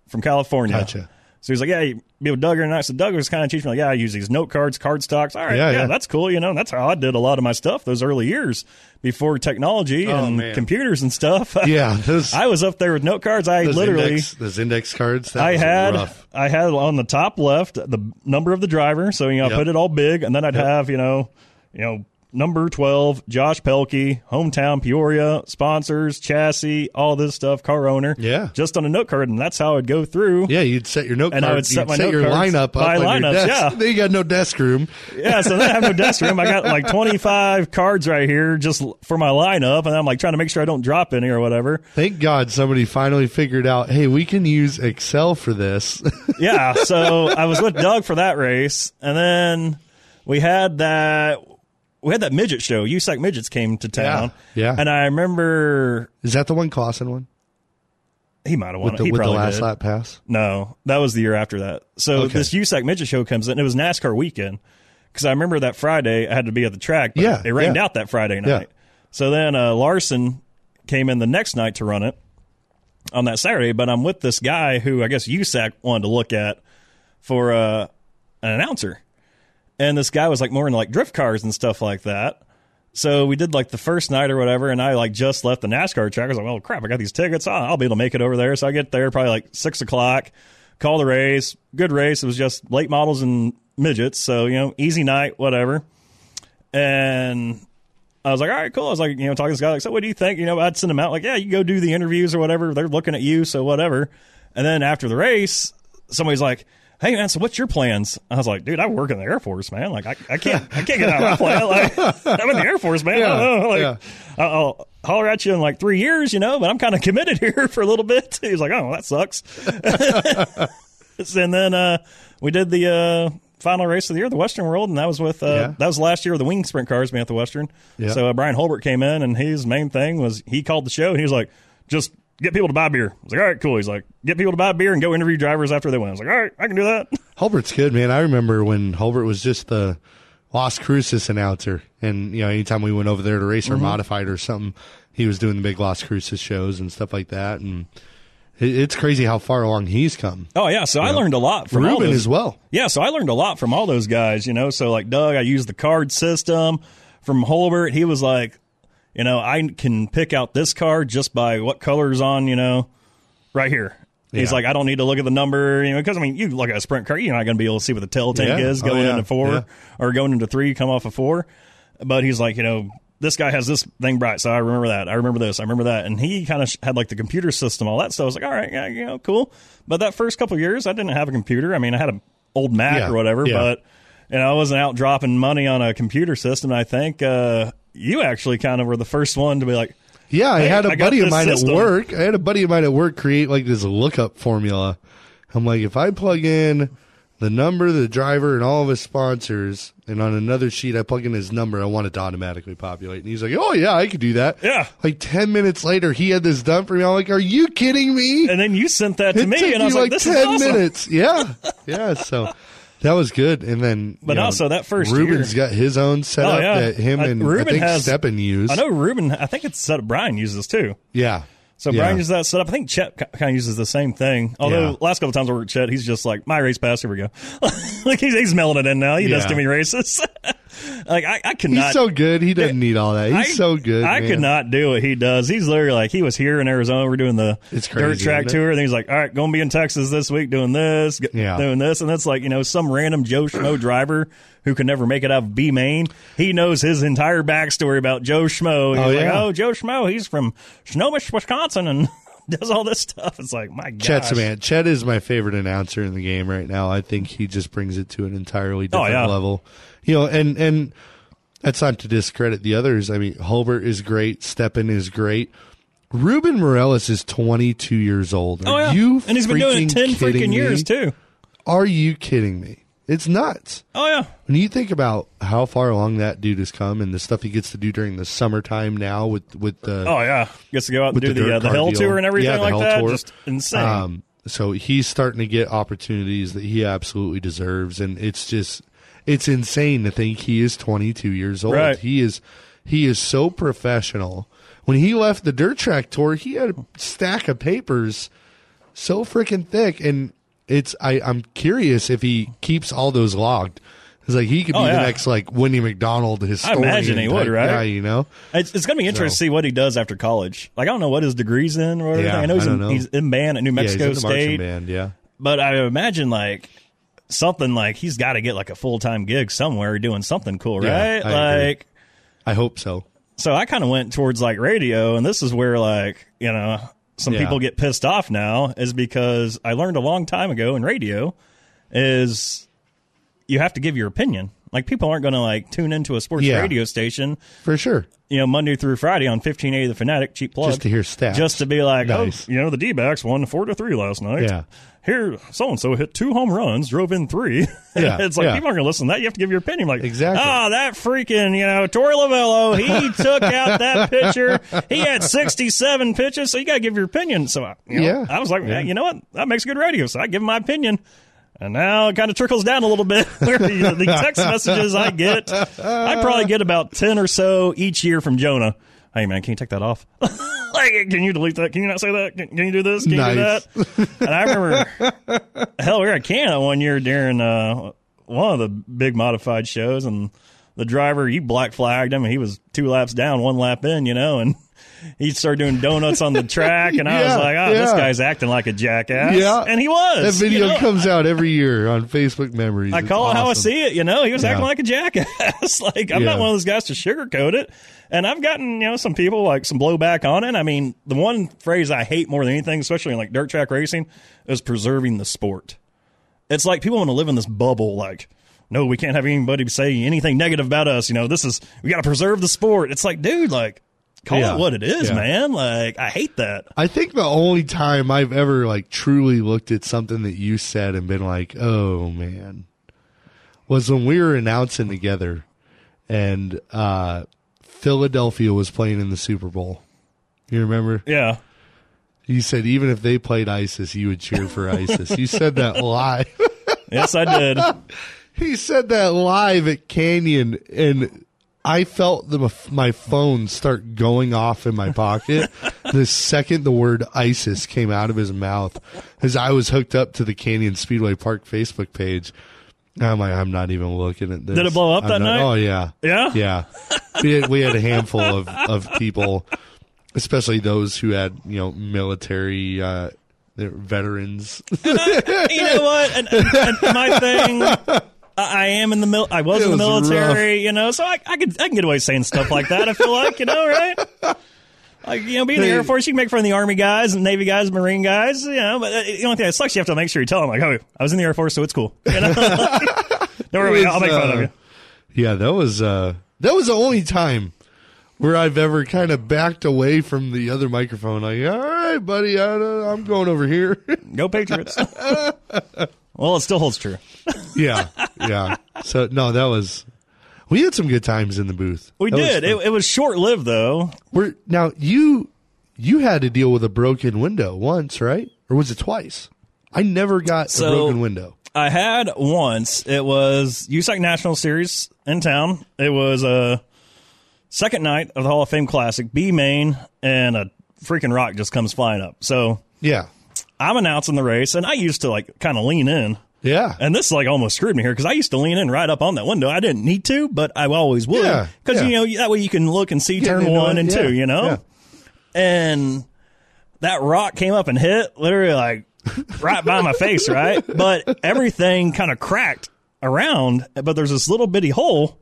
from California. Gotcha. So he's like, yeah, be with Doug or not. So Doug was kind of teaching me, like, yeah, I use these note cards, card stocks. All right, Yeah, yeah, yeah. that's cool. You know, that's how I did a lot of my stuff those early years before technology Oh, and man. computers and stuff. (laughs) Yeah. Those, I was up there with note cards. I those literally, index, those index cards. That I had, rough. I had on the top left the number of the driver. So you know, I put it all big, and then I'd have you know, you know, number twelve, Josh Pelkey, hometown Peoria, sponsors, chassis, all this stuff, car owner. Yeah. just on a note card, and that's how I'd go through. Yeah, you'd set your note card And I card. would set my set note your lineup up on your lineups, desk. yeah. (laughs) Then you got no desk room. Yeah, so then I have no desk room. I got like 25 (laughs) cards right here just for my lineup, and I'm like trying to make sure I don't drop any or whatever. Thank God somebody finally figured out, hey, we can use Excel for this. (laughs) Yeah, so I was with Doug for that race, and then we had that we had that midget show. USAC midgets came to town. Yeah, yeah. and I remember Is that the one Clauson won? he might have won With it. the, He with the last did. lap pass? No, that was the year after that. So Okay. this USAC midget show comes in. It was NASCAR weekend because I remember that Friday I had to be at the track. But Yeah, it rained yeah. out that Friday night. Yeah. So then uh, Larson came in the next night to run it on that Saturday. But I'm with this guy who I guess USAC wanted to look at for uh, an announcer, and this guy was like more into like drift cars and stuff like that. So we did like the first night or whatever, and I like just left the NASCAR track. I was like, "Oh crap, I got these tickets. Oh, I'll be able to make it over there." So I get there probably like six o'clock. Call the race. Good race. It was just late models and midgets. So you know, easy night, whatever. And I was like, all right, cool. I was like, you know, talking to this guy, like, so what do you think? You know, I'd send him out, like, yeah, you go do the interviews or whatever. They're looking at you, so whatever. And then after the race, somebody's like, hey man, so what's your plans? I was like, dude, I work in the Air Force, man. Like, I, I can't, I can't get out of my plan. Like, I'm in the Air Force, man. I don't know. Like, yeah. I'll, holler at you in like three years, you know, but I'm kind of committed (laughs) here for a little bit. (laughs) He was like, oh, that sucks. (laughs) and then uh, we did the uh, final race of the year, the Western World, and that was with uh, Yeah. that was last year with the wing sprint cars being at the Western. Yeah. So uh, Brian Holbert came in, and his main thing was he called the show, and he was like, just get people to buy beer. I was like, all right, cool. He's like, get people to buy beer and go interview drivers after they win. I was like, all right, I can do that. Holbert's good, man. I remember when Holbert was just the Las Cruces announcer, and you know, anytime we went over there to race or Mm-hmm. modified or something, he was doing the big Las Cruces shows and stuff like that. And it, it's crazy how far along he's come. Oh yeah, so I learned a lot from Ruben those. as well. Yeah, so I learned a lot from all those guys, you know. So like Doug, I used the card system. From Holbert, he was like, you know, I can pick out this card just by what color's on, you know, right here. He's Yeah. like, I don't need to look at the number, you know, because I mean, you look at a sprint car, you're not going to be able to see what the tail tank Yeah. is Oh, going yeah. into four or going into three, come off of four. But he's like, you know, this guy has this thing bright, so I remember that. I remember this. I remember that. And he kind of had like the computer system, all that stuff. I was like, all right, yeah, you know, cool. But that first couple of years, I didn't have a computer. I mean, I had an old Mac or whatever, but you know, I wasn't out dropping money on a computer system. I think uh, you actually kind of were the first one to be like, Yeah, I Hey, had a I buddy of mine system. at work. I had a buddy of mine at work create like this lookup formula. I'm like, if I plug in the number, the driver, and all of his sponsors. And on another sheet, I plug in his number. I want it to automatically populate. And he's like, "Oh yeah, I could do that." Yeah. Like ten minutes later, he had this done for me. I'm like, "Are you kidding me?" And then you sent that to it me, and I was me like, "This is awesome." minutes. Yeah, yeah. So that was good. And then, But you know, also that first Ruben's year- got his own oh, setup Oh, yeah. that him I- and I Ruben think has- Steppen use. I know Ruben. I think it's set Brian uses too. Yeah. So yeah. Brian uses that setup. I think Chet kind of uses the same thing. Although Yeah. last couple times I worked with Chet, he's just like my race pass. Here we go. (laughs) like he's, he's mailing it in now. He does Yeah. too many races. (laughs) like I, I could He's so good. He doesn't need all that. He's I- so good. I man. could not do what he does. He's literally like he was here in Arizona. We're doing the It's dirt track tour, and he's like, "All right, going to be in Texas this week doing this, Yeah. doing this," and it's like you know some random Joe Schmo driver who can never make it out of B Main. He knows his entire backstory about Joe Schmo. He's Oh, like, yeah. "Oh, Joe Schmo, he's from Snohomish, Wisconsin," and (laughs) does all this stuff. It's like my God, Chet's man. Chet is my favorite announcer in the game right now. I think he just brings it to an entirely oh, different Oh, yeah. level. You know, and and that's not to discredit the others. I mean, Holbert is great. Steppen is great. Ruben Morales is 22 years old. Oh, Are Oh yeah, you and he's been doing it ten kidding freaking years me? too. Are you kidding me? It's nuts. Oh yeah, When you think about how far along that dude has come and the stuff he gets to do during the summertime now with with the oh yeah, gets to go out and do the the uh, the hill deal. tour and everything Yeah, the like hill that. tour. Just insane. Um, so he's starting to get opportunities that he absolutely deserves, and it's just it's insane to think he is 22 years old. Right. He is he is so professional. When he left the dirt track tour, he had a stack of papers so freaking thick, and it's I I'm curious if he keeps all those logged. It's like he could be Oh, the next like Winnie McDonald historian. imagine he would, right? guy, you know. It's, it's going to be interesting to see what he does after college. Like I don't know what his degree's in or. Yeah, I know he's, I in, know. he's in band at New Mexico yeah, he's in the State, band. Yeah. but I imagine like something like he's got to get like a full time gig somewhere doing something cool, Yeah, right? I agree. like I hope so. so I kind of went towards like radio, and this is where like you know some Yeah. people get pissed off now is because I learned a long time ago in radio is you have to give your opinion. Like people aren't going to like tune into a sports Yeah. radio station, For sure. you know, Monday through Friday on 1580 The Fanatic, cheap plug. Just to hear stats. Just to be like, Nice. oh, you know, the D backs won four to three last night. Yeah. Here, so and so hit two home runs, drove in three. (laughs) Yeah, it's like yeah. people aren't going to listen to that. You have to give your opinion. Like, Exactly. Ah, that freaking, you know, Torey Lovullo, he (laughs) took out that pitcher. He had 67 pitches, so you got to give your opinion. So, I- you know, Yeah. I was like, Yeah. "Hey, you know what? That makes good radio. So I give my opinion. And now it kind of trickles down a little bit. (laughs) The the text (laughs) messages I get, I probably get about 10 or so each year from Jonah. Hey, man, can you take that off? (laughs) like, can you delete that? Can you not say that? Can, can you do this? Can Nice. you do that? And I remember, hell, we were at Canyon one year during uh, one of the big modified shows, and the driver, he black flagged him, and he was two laps down, one lap in, you know, and he started doing donuts on the track, and I was (laughs) like, oh, this guy's acting like a jackass. Yeah. And he was. That video you know? comes out every year on Facebook Memories. I It's call it how I see it. You know, he was acting like a jackass. (laughs) like I'm not one of those guys to sugarcoat it. And I've gotten you know some people like some blowback on it. I mean, the one phrase I hate more than anything, especially in like dirt track racing, is preserving the sport. It's like people want to live in this bubble. Like, no, we can't have anybody say anything negative about us. You know, this is we got to preserve the sport. It's like, dude, like. Call Yeah. it what it is, Yeah. man. Like, I hate that. I think the only time I've ever like truly looked at something that you said and been like, "Oh man," was when we were announcing together, and uh, Philadelphia was playing in the Super Bowl. You remember? Yeah. You said even if they played ISIS, you would cheer for ISIS. You said that live. (laughs) Yes, I did. (laughs) he said that live at Canyon, and I felt the, my phone start going off in my pocket (laughs) the second the word ISIS came out of his mouth, as I was hooked up to the Canyon Speedway Park Facebook page. I'm like, I'm not even looking at this. Did it blow up I'm that not- night? Oh yeah, Yeah? yeah. We had, we had a handful of of people, especially those who had you know military. Uh, they're veterans. you know what? And, and, and my thing, (laughs) I- am in the mil- I was It in the military, you know, so I, I could I can get away saying stuff like that. I feel like, you know, right? Like you know, being in the Air Force, you can make fun of the Army guys, and Navy guys, Marine guys, you know. But uh, the only thing that sucks, you have to make sure you tell them, like, "Oh, I was in the Air Force, so it's cool." (laughs) You know, (laughs) don't worry, was, I'll make fun uh, of you. Yeah, that was uh that was the only time where I've ever kind of backed away from the other microphone. Like, all right, buddy, I, I'm going over here. (laughs) Go Patriots. Well, it still holds true. (laughs) yeah, yeah. So no, that was. We had some good times in the booth. We That did. fun. It, it was short lived though. We're now you you had to deal with a broken window once, right? Or was it twice? I never got So- a broken window. I had once. It was USAC National Series in town. It was a second night of the Hall of Fame Classic, B main, and a freaking rock just comes flying up. So Yeah. I'm announcing the race, and I used to like kind of lean in. Yeah. And this like almost screwed me here because I used to lean in right up on that window. I didn't need to, but I always would because yeah. you know that way you can look and see Getting turn one it, and yeah, two. You know, yeah. and that rock came up and hit literally like right by my face, right? But everything kind of cracked around, but there's this little bitty hole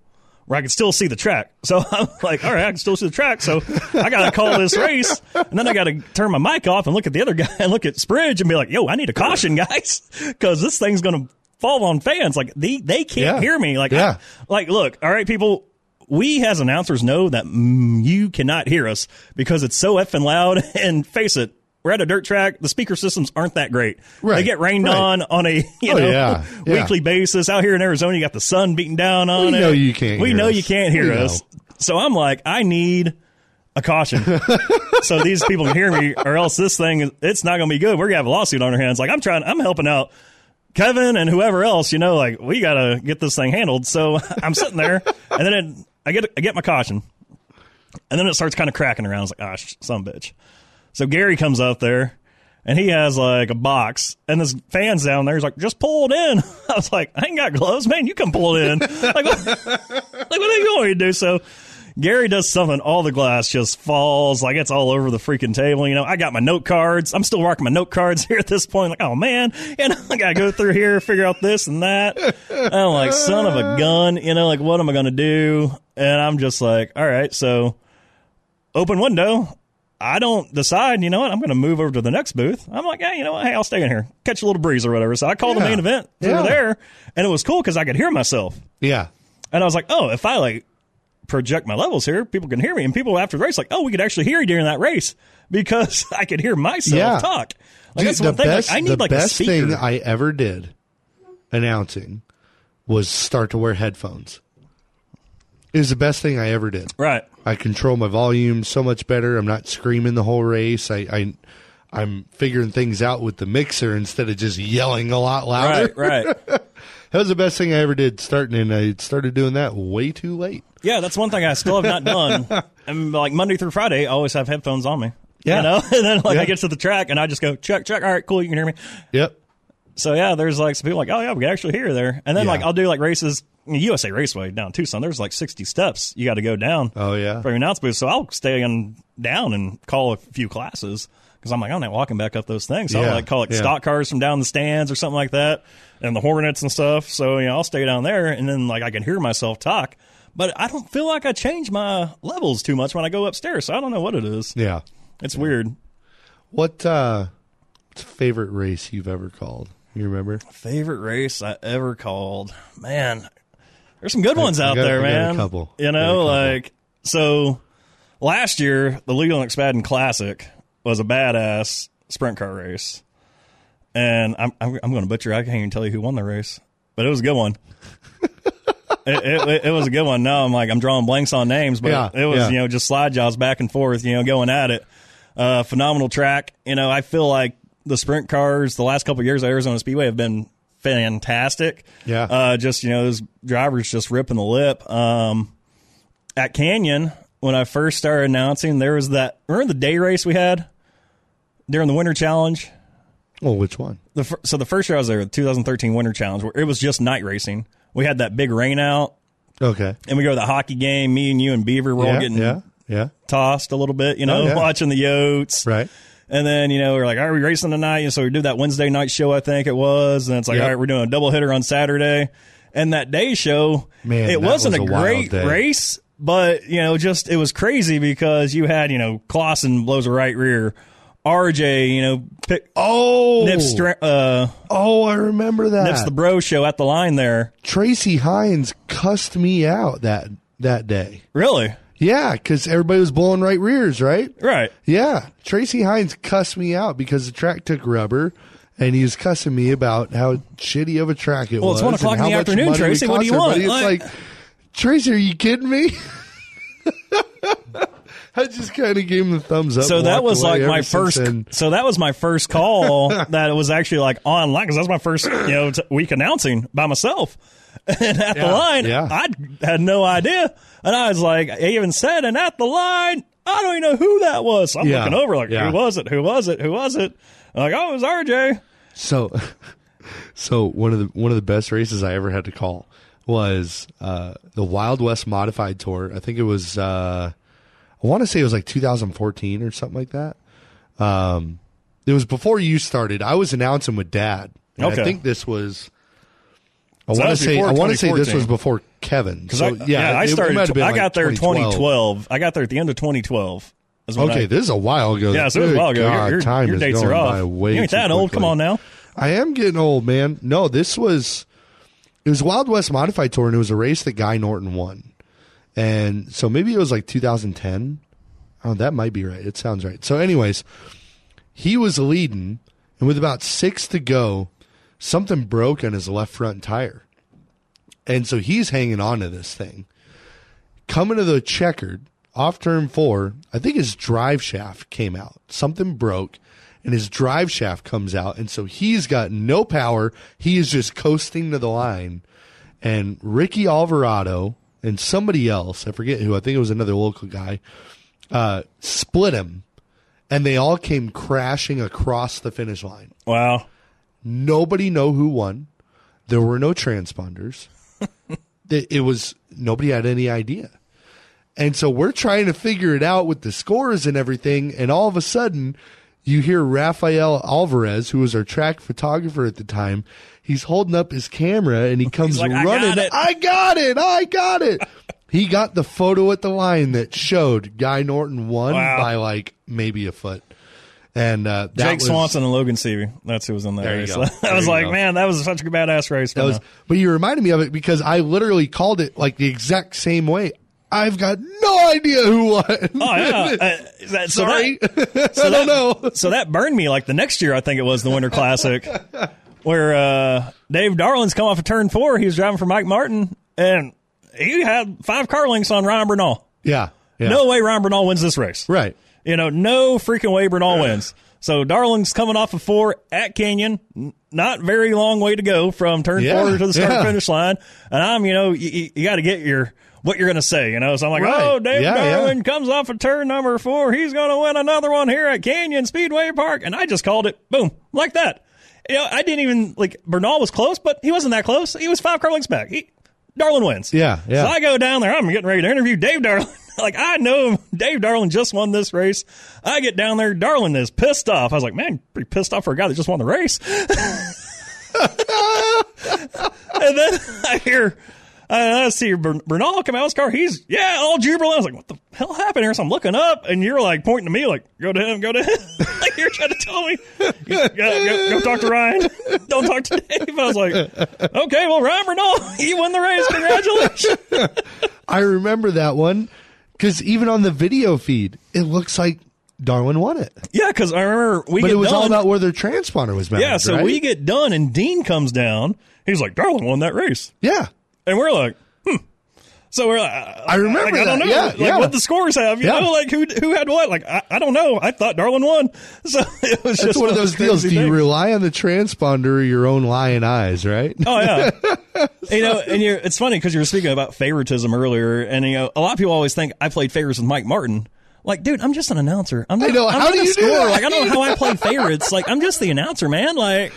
where I could still see the track. So (laughs) I'm like, all right, I can still see the track. So I got to call this race. And then I got to turn my mic off and look at the other guy (laughs) and look at Spridge and be like, yo, I need a caution, guys, (laughs) because this thing's going to fall on fans. Like, they, they can't Yeah. hear me. Like, Yeah. I- like, look, all right, people. We as announcers know that mm, you cannot hear us because it's so effing loud. And face it, we're at a dirt track. The speaker systems aren't that great. They get rained right. on on a you Oh, know yeah, yeah. weekly basis. Out here in Arizona, you got the sun beating down on it. We it. know you can't We hear know us. you can't hear We know. us. So I'm like, I need a caution, (laughs) so these people can hear me, or else this thing it's not going to be good. We're gonna have a lawsuit on our hands. Like I'm trying, I'm helping out. Kevin and whoever else, you know, like we got to get this thing handled. So (laughs) I'm sitting there, and then it, I get I get my caution, and then it starts kind of cracking around. I was like, ah, sh- some bitch. So Gary comes up there, and he has like a box, and this fan's down there. He's like, just pull it in. (laughs) I was like, I ain't got gloves, man. You can pull it in. (laughs) like, what, like, what are you going to do? So Gary does something. All the glass just falls. Like it's all over the freaking table. You know, I got my note cards. I'm still rocking my note cards (laughs) here at this point. Like, oh man, and I got to go through here, figure out this and that. I'm like, son of a gun. You know, like, what am I going to do? And I'm just like, all right, so open window. I don't decide, you know what, I'm going to move over to the next booth. I'm like, yeah, you know what, hey, I'll stay in here, catch a little breeze or whatever. So I called the main event over Yeah. there, and it was cool because I could hear myself. Yeah. And I was like, oh, if I like project my levels here, people can hear me. And people after the race, like, oh, we could actually hear you during that race (laughs) because I could hear myself Yeah. talk. Like, Dude, that's one thing. best, like, I need the like best thing I ever did announcing was start to wear headphones. It was the best thing I ever did. right. I control my volume so much better. I'm not screaming the whole race. I, I I'm figuring things out with the mixer instead of just yelling a lot louder. Right, right. (laughs) That was the best thing I ever did starting and I started doing that way too late. Yeah, that's one thing I still have not (laughs) done. And like Monday through Friday, I always have headphones on me. Yeah. You know? (laughs) And then like Yeah. I get to the track and I just go, check, check. All right, cool, you can hear me. Yep. So yeah, there's like some people like, oh yeah, we can actually hear there. And then Yeah. like I'll do like races USA Raceway down Tucson. There's like 60 steps you got to go down. Oh, yeah. For your announce booth. So I'll stay on down and call a few classes because I'm like I'm not walking back up those things. So Yeah, I'll like call like yeah. stock cars from down the stands or something like that, and the Hornets and stuff. So you know I'll stay down there and then like I can hear myself talk. But I don't feel like I change my levels too much when I go upstairs. So I don't know what it is. Yeah. It's weird. What uh favorite race you've ever called? You remember? Favorite race I ever called, man. There's some good ones out got- there, I got a man. couple. You know, like so. Last year, the Leland McSpadden Classic was a badass sprint car race, and I'm I'm, I'm going to butcher. I can't even tell you who won the race, but it was a good one. (laughs) it, it, it was a good one. No, I'm like I'm drawing blanks on names, but Yeah, it was yeah. you know just slide jobs back and forth, you know, going at it. Uh, phenomenal track. You know, I feel like the sprint cars the last couple of years at Arizona Speedway have been fantastic. Yeah. Uh, just you know, those drivers just ripping the lip. Um, at Canyon, when I first started announcing, there was that. Remember the day race we had during the Winter Challenge. Well, which one? The fir- so the first year I was there, the 2013 Winter Challenge, where it was just night racing. We had that big rain out, Okay. and we go to the hockey game. Me and you and Beaver were all getting yeah. Yeah. tossed a little bit, you know, Oh, yeah. (laughs) watching the Yotes. Right. And then, you know, we're like, are we racing tonight? And so we do that Wednesday night show, I think it was. And it's like, Yep. all right, we're doing a double hitter on Saturday. And that day show, Man, it wasn't was a, a great day. race, but, you know, just it was crazy because you had, you know, Clauson blows a right rear. RJ, you know, pick, Oh. nips, uh, oh, I remember that. nips the bro show at the line there. Tracy Hines cussed me out that that day. Really? Yeah, because everybody was blowing right rears, right? Right. Yeah, Tracy Hines cussed me out because the track took rubber, and he was cussing me about how shitty of a track it Well, was. Well, it's one o'clock in the afternoon, Tracy. What do you want? It's Like- Tracy, are you kidding me? (laughs) I just kind of gave him the thumbs up. so that was like my first. So that was my first call (laughs) that was actually like online because that was my first you know t- week announcing by myself. (laughs) And at the line, yeah. I had no idea, and I was like, I even said, and at the line, I don't even know who that was. So I'm Yeah, looking over like, yeah. who was it? Who was it? Who was it? I'm like, oh, it was RJ. So, (laughs) so one of the one of the best races I ever had to call was uh, the Wild West Modified Tour. I think it was. Uh, I want to say it was like 2014 or something like that. Um, it was before you started. I was announcing with Dad. And Okay. I think this was. I So want to say. I want to say this was before Kevin. So I, yeah, I it- it started. been I like got there in 2012. 2012. I got there at the end of 2012. is when Okay, I- this is a while ago. yeah, so it was a while ago. God, your, time your is dates going are off. by way you ain't that old. Come on now. I am getting old, man. No, this was it was Wild West Modified Tour, and it was a race that Guy Norton won, and so maybe it was like 2010. Oh, that might be right. It sounds right. So, anyways, he was leading, and with about six to go, something broke on his left front tire, and so he's hanging on to this thing. Coming to the checkered off turn four, I think his drive shaft came out. Something broke, and his drive shaft comes out, and so he's got no power. He is just coasting to the line, and Ricky Alvarado and somebody else, I forget who, I think it was another local guy, uh, split him, and they all came crashing across the finish line. Wow. Nobody know who won. There were no transponders. (laughs) it, it was nobody had any idea. And so we're trying to figure it out with the scores and everything. And all of a sudden, you hear Rafael Alvarez, who was our track photographer at the time. He's holding up his camera and he comes like, "I running. got. I got it. I got it. (laughs) he got the photo at the line that showed Guy Norton won Wow. by like maybe a foot. And uh, Jake was, Swanson and Logan Seavey. That's who was in that There race. (laughs) I was like, go. man, that was such a badass race. That was, but you reminded me of it because I literally called it like the exact same way. I've got no idea who won. Oh yeah. (laughs) Uh, that- so Sorry, That, (laughs) so I don't that- know. So that burned me like the next year. I think it was the Winter Classic, where uh, Dave Darland's come off of turn four. He was driving for Mike Martin, and he had five car links on Ryan Bernal. Yeah, yeah. No way Ryan Bernal wins this race. right. You know, no freaking way Bernal wins. So Darland's coming off of four at Canyon, not very long way to go from turn Yeah, four to the start yeah. finish line. And I'm, you know, you, you got to get your what you're going to say, you know. So I'm like, Right. oh, Dave Yeah. Darland comes off of turn number four. He's going to win another one here at Canyon Speedway Park, and I just called it, boom, like that. You know, I didn't even like Bernal was close, but he wasn't that close. He was five car lengths back. He, Darland wins. Yeah, yeah. So I go down there. I'm getting ready to interview Dave Darland. Like I know Dave Darland just won this race. I get down there. Darland is pissed off. I was like, man, pretty pissed off for a guy that just won the race. (laughs) and then I hear. I I see Bern- Bernal come out of his car. He's yeah, all jubilant. I was like, "What the hell happened here?" So I'm looking up, and you're like pointing to me, like, "Go to him, go to him." (laughs) like you're trying to tell me, go, go, go talk to Ryan. (laughs) Don't talk to Dave. I was like, "Okay, well, Ryan Bernal, he won the race. Congratulations." I remember that one because even on the video feed, it looks like Darland won it, yeah, because I remember we but it was done. all about where their transponder was mounted. yeah, so right? we get done, and Dean comes down. He's like, "Darland won that race," yeah. and we're like. So we're like, I remember like, I don't know, Yeah, like yeah. what the scores have, you Yeah. know, like who who had what. Like I, I don't know. I thought Darland won, (laughs) so it was That's just one of those deals. Do you rely on the transponder or your own lion eyes, right? Oh yeah, (laughs) you know, and you're, it's funny because you were speaking about favoritism earlier, and you know, a lot of people always think I played favorites with Mike Martin. Like, dude, I'm just an announcer. I'm not, know. I'm How do a you do that? Like, I don't know how I play favorites. Like, I'm just the announcer, man. Like,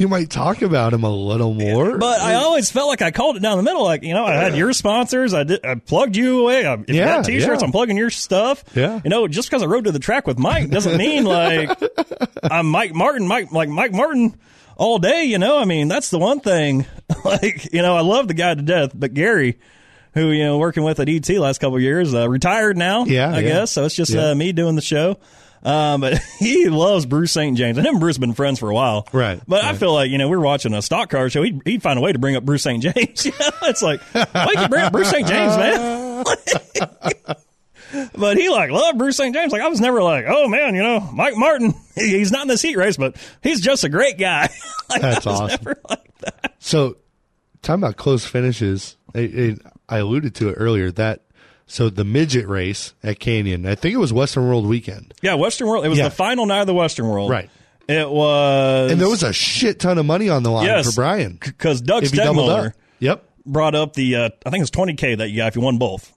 You might talk about him a little more, but I always felt like I called it down the middle. Like, you know, I had your sponsors. I did. I plugged you away. I, if you Yeah, got t-shirts, yeah. I'm plugging your stuff. Yeah. You know, just because I rode to the track with Mike doesn't mean like (laughs) I'm Mike Martin. Mike like Mike Martin all day. You know, I mean, that's the one thing. (laughs) like, you know, I love the guy to death, but Gary. Who you know working with at ET last couple of years, uh, retired now, Yeah, I yeah. guess. So it's just Yeah. uh, me doing the show. Um, but (laughs) he loves Bruce St. James, and him and Bruce have been friends for a while. Right, But I feel like you know we're watching a stock car show. He'd, he'd find a way to bring up Bruce St. James. (laughs) It's like why you bring up Bruce St. James, man? (laughs) but he like loved Bruce St. James. Like I was never like, oh man, you know, Mike Martin, he's not in this heat race, but he's just a great guy. like, That's awesome. Like that. So, talking about close finishes, I I alluded to it earlier. That so the midget race at Canyon, I think it was Western World Weekend, Yeah, Western World. It was Yeah. the final night of the Western World. Right. It was, and there was a shit ton of money on the line yes, for Brian because Doug Stegmuller. Yep. brought up the. Uh, I think it was twenty k that you got if you won both.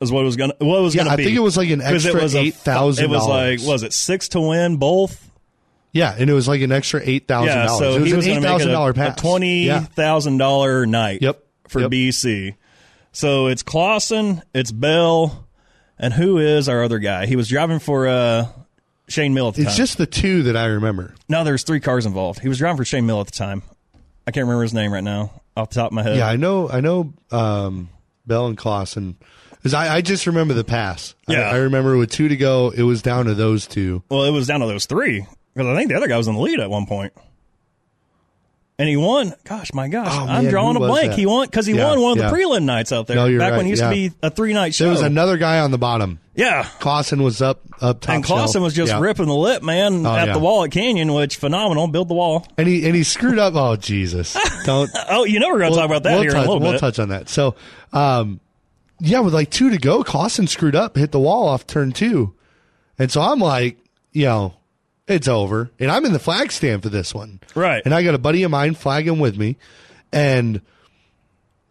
Is what it was gonna. What it was Yeah, gonna I be. think it was like an it extra was $8,000. It was like was it six to win both? Yeah, and it was like an extra eight thousand Yeah, dollars. so it was he an was eight going to make it a, pass. a twenty Yeah. thousand dollar night. Yep. for Yep. BC. So it's Clauson, it's Bell, and who is our other guy? He was driving for uh, Shane Mill at the It's time. just the two that I remember. no, there's three cars involved. He was driving for Shane Mill at the time. I can't remember his name right now off the top of my head. Yeah, I know. I know. Um, Bell and Clauson. Because I, I just remember the pass. I- Yeah. I, remember with two to go, it was down to those two. Well, it was down to those three because I think the other guy was in the lead at one point. And he won. Gosh, my gosh, Oh, I'm man, drawing a blank. that? He won because he Yeah, won one of yeah. the prelim nights out there. No, you're back when right, it used yeah. to be a three night show. There was another guy on the bottom. yeah, Clauson was up up top. and Clauson was just ripping the lip, man, Oh, at the wall at Canyon, which phenomenal. Build the wall. and he and he screwed up. Oh Jesus! (laughs) Don't. Oh, you know we're going to talk about that we'll here touch, in a little bit. we'll touch on that. So, um, yeah, with like two to go, Clauson screwed up, hit the wall off turn two, and so I'm like, you know, it's over, and I'm in the flag stand for this one, Right. And I got a buddy of mine flagging with me, and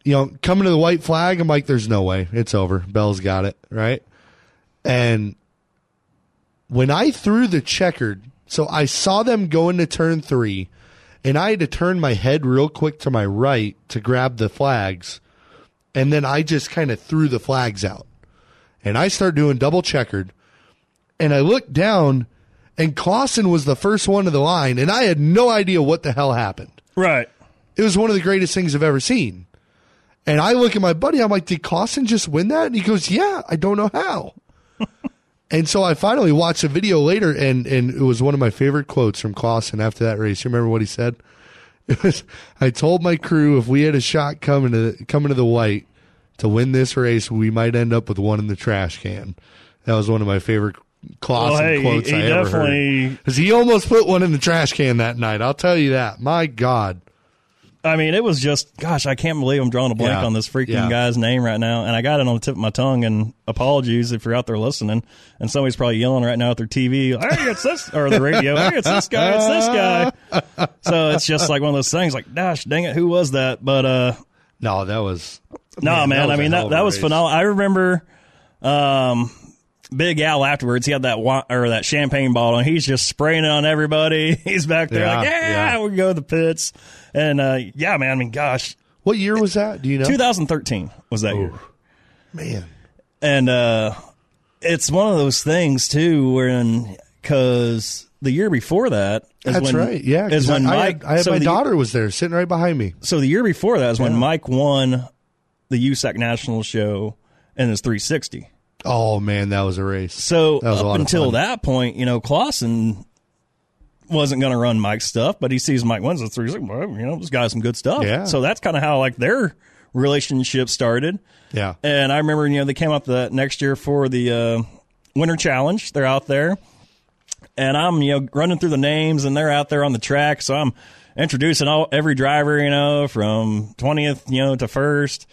you know, coming to the white flag, I'm like, there's no way, it's over. Bell's got it, right? And when I threw the checkered, so I saw them go into turn three, and I had to turn my head real quick to my right to grab the flags, and then I just kind of threw the flags out. And I start doing double checkered, and I look down, and Clauson was the first one to the line, and I had no idea what the hell happened. right. It was one of the greatest things I've ever seen. And I look at my buddy, I'm like, did Clauson just win that? And he goes, yeah, I don't know how. (laughs) and so I finally watched a video later, and, and it was one of my favorite quotes from Clauson after that race. You remember what he said? (laughs) It was, I told my crew if we had a shot coming to coming to the white to win this race, we might end up with one in the trash can. That was one of my favorite Clauson Well, hey, quotes he- he I ever heard. Because he almost put one in the trash can that night. I'll tell you that. My God. I mean, it was just, gosh, I can't believe I'm drawing a blank Yeah. on this freaking Yeah. guy's name right now. And I got it on the tip of my tongue. And apologies if you're out there listening. And somebody's probably yelling right now at their TV, hey, it's this, or the radio, hey, it's this guy, it's this guy. (laughs) So it's just like one of those things like, gosh, dang it, who was that? But, uh, No, that was no, man, was I mean, that, that was phenomenal. I remember, um, Big Al afterwards, he had that or that champagne bottle, and he's just spraying it on everybody. (laughs) He's back there Yeah, like, yeah, yeah. we go to the pits, and uh, yeah, man. I mean, gosh, What year was that? Do you know? 2013 was that year. Man, And uh, it's one of those things too, when because the year before that is that's when, right. Yeah, is when I, I Mike. had, I had so my the, daughter was there, sitting right behind me. So the year before that is when Mike won the USAC National Show in his 360. Oh man, that was a race. So That was up until fun. that point, you know, Clauson wasn't going to run Mike's stuff, but he sees Mike wins the three. He's like, well, you know, this guy's some good stuff. Yeah. So that's kind of how like their relationship started. Yeah, And I remember, you know, they came up the next year for the uh, Winter Challenge. They're out there, and I'm, you know, running through the names, and they're out there on the track. So I'm introducing all every driver, you know, from twentieth, you know, to first,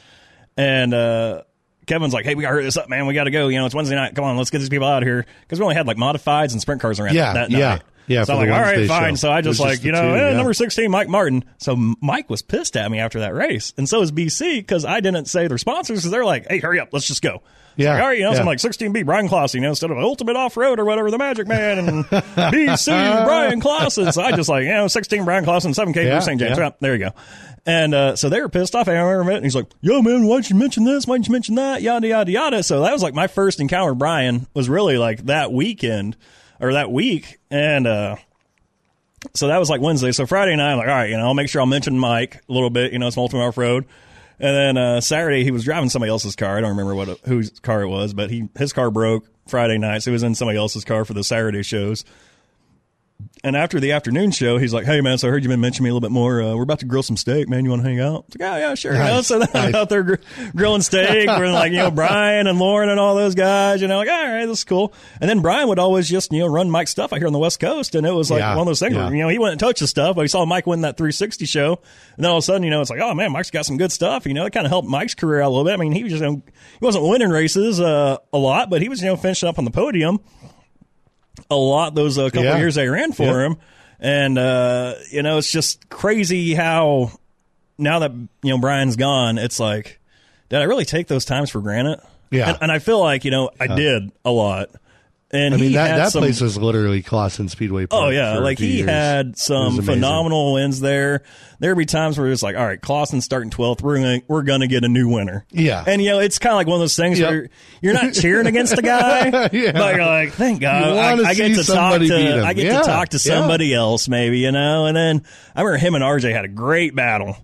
and uh, Kevin's like, "Hey, we got to hurry this up, man. We got to go. You know, it's Wednesday night. Come on, let's get these people out of here because we only had like modifieds and sprint cars around Yeah, that yeah, night." yeah, So I'm like, all right, Wednesday fine. So I just like, just you know, two, eh, yeah. number 16, Mike Martin. So Mike was pissed at me after that race. And so is BC because I didn't say their sponsors because they're like, hey, hurry up, let's just go. Yeah, Like, all right, you know, yeah. I'm like 16B, Bryan Clauson, you know, instead of Ultimate Off Road or whatever, the Magic Man, and (laughs) BC, Bryan Clauson. So I just like, you know, 16 Bryan Clauson, 7K Yeah, St. James. yeah. There you go. And uh, so they were pissed off. And I remember it. And he's like, yo, man, why didn't you mention this? Why didn't you mention that? Yada, yada, yada. So that was like my first encounter with Brian was really like that weekend or that week. And, uh, so that was like Wednesday. So Friday night, I'm like, all right, you know, I'll make sure I'll mention Mike a little bit. You know, it's Ultimate Off Road. And then uh, Saturday, he was driving somebody else's car. I don't remember what whose car it was, but he his car broke Friday night, so he was in somebody else's car for the Saturday shows. And after the afternoon show, he's like, "Hey man, so I heard you've been mentioning me a little bit more. Uh, we're about to grill some steak, man. You want to hang out?" It's like, "Oh yeah, sure." You know? (laughs) So then I'm nice. out there gr- grilling steak. We're like, you know, Brian and Lauren and all those guys. You know, like, all right, this is cool. And then Brian would always just you know run Mike's stuff out here on the West Coast, and it was like Yeah, one of those things yeah. where you know he wouldn't touch the stuff, but he saw Mike win that 360 show, and then all of a sudden, you know, it's like, oh man, Mike's got some good stuff. You know, it kind of helped Mike's career out a little bit. I mean, he was just you know, he wasn't winning races uh, a lot, but he was you know finishing up on the podium a lot those uh, couple Yeah. of years I ran for him. And uh, you know, it's just crazy how now that you know Brian's gone, it's like, did I really take those times for granted? Yeah. and, and I feel like you know I did a lot. And I mean that, that some, place was literally Clauson Speedway. Park Oh yeah, like he years. had some phenomenal wins there. There'd be times where it's like, all right, Clauson's starting twelfth. We're gonna we're gonna get a new winner. Yeah. and you know it's kind of like one of those things Yep. where you're not (laughs) cheering against the guy, (laughs) Yeah. but you're like, thank God, I, I get to talk to. I get Yeah, to talk to yeah. somebody else, maybe you know. And then I remember him and RJ had a great battle.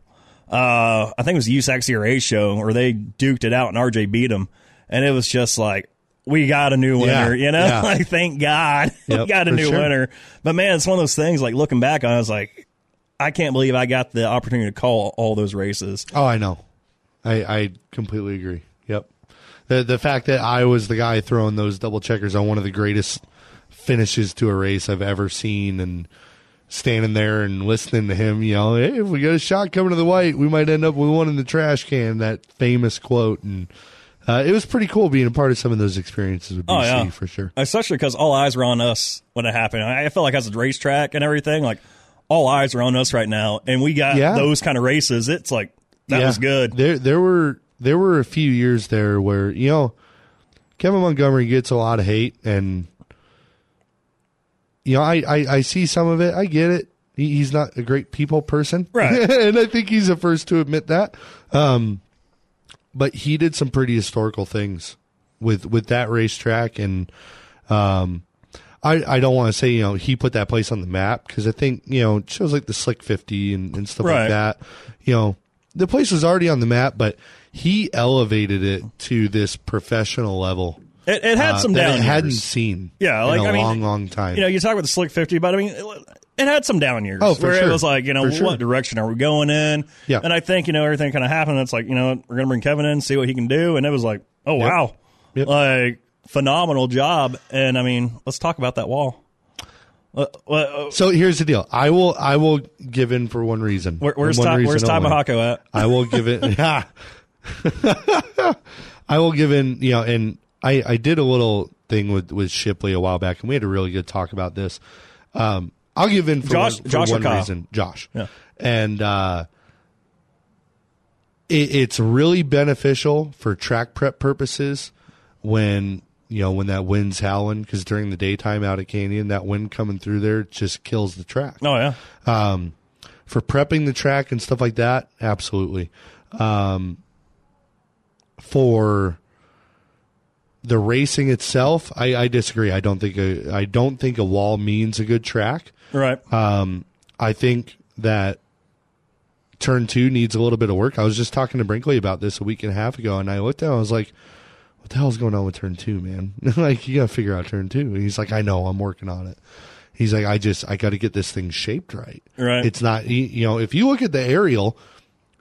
Uh, I think it was the USAC CRA show or they duked it out and RJ beat him, and it was just like. We got a new winner, Yeah, you know. yeah. (laughs) like, thank God, we got a new sure. winner. But man, it's one of those things. Like looking back, on, it, I was like, I can't believe I got the opportunity to call all those races. Oh, I know. I I completely agree. Yep. The the fact that I was the guy throwing those double checkers on one of the greatest finishes to a race I've ever seen, and standing there and listening to him yell, "Hey, if we get a shot coming to the white, we might end up with one in the trash can." That famous quote, and uh, it was pretty cool being a part of some of those experiences with BC Oh, yeah. for sure. Especially because all eyes were on us when it happened. I felt like as a racetrack and everything, like all eyes are on us right now, and we got Yeah. those kind of races. It's like that Yeah. was good. There there were there were a few years there where you know Kevin Montgomery gets a lot of hate, and you know I I, I see some of it. I get it. He, he's not a great people person, Right. (laughs) and I think he's the first to admit that. Um, but he did some pretty historical things with with that racetrack, and um. I, I don't want to say you know he put that place on the map because I think you know shows like the Slick Fifty and, and stuff Right. like that. You know the place was already on the map, but he elevated it to this professional level. It, it had uh, some down it hadn't years. seen. Yeah, like, in a I mean, long, long time. You know, you talk about the Slick 50, but I mean, it, it had some down years Oh, for where it was like, you know, For sure. what direction are we going in? Yeah. And I think, you know, everything kind of happened. It's like, you know, we're going to bring Kevin in, see what he can do. And it was like, oh, Yep. wow. Yep. Like, phenomenal job. And I mean, let's talk about that wall. Uh, uh, so here's the deal. I will I will give in for one reason. where, where's One Ty, reason where's at? I will give it. (laughs) (laughs) I will give in. You know, and I I did a little thing with with Shipley a while back, and we had a really good talk about this. Um, I'll give in for Josh- one, for Josh one reason, Josh. Yeah. and uh, it, it's really beneficial for track prep purposes when you know when that wind's howling because during the daytime out at Canyon, that wind coming through there just kills the track Oh, yeah. um, for prepping the track and stuff like that, absolutely. Um, for the racing itself, I, I disagree. I don't think a I don't think a wall means a good track. Right. Um, I think that turn two needs a little bit of work. I was just talking to Brinkley about this a week and a half ago, and I looked at him, and I was like, what the hell's going on with turn two, man? (laughs) like, you got to figure out turn two. And he's like, I know, I'm working on it. He's like, I just, I got to get this thing shaped right. Right. It's not, you know, if you look at the aerial,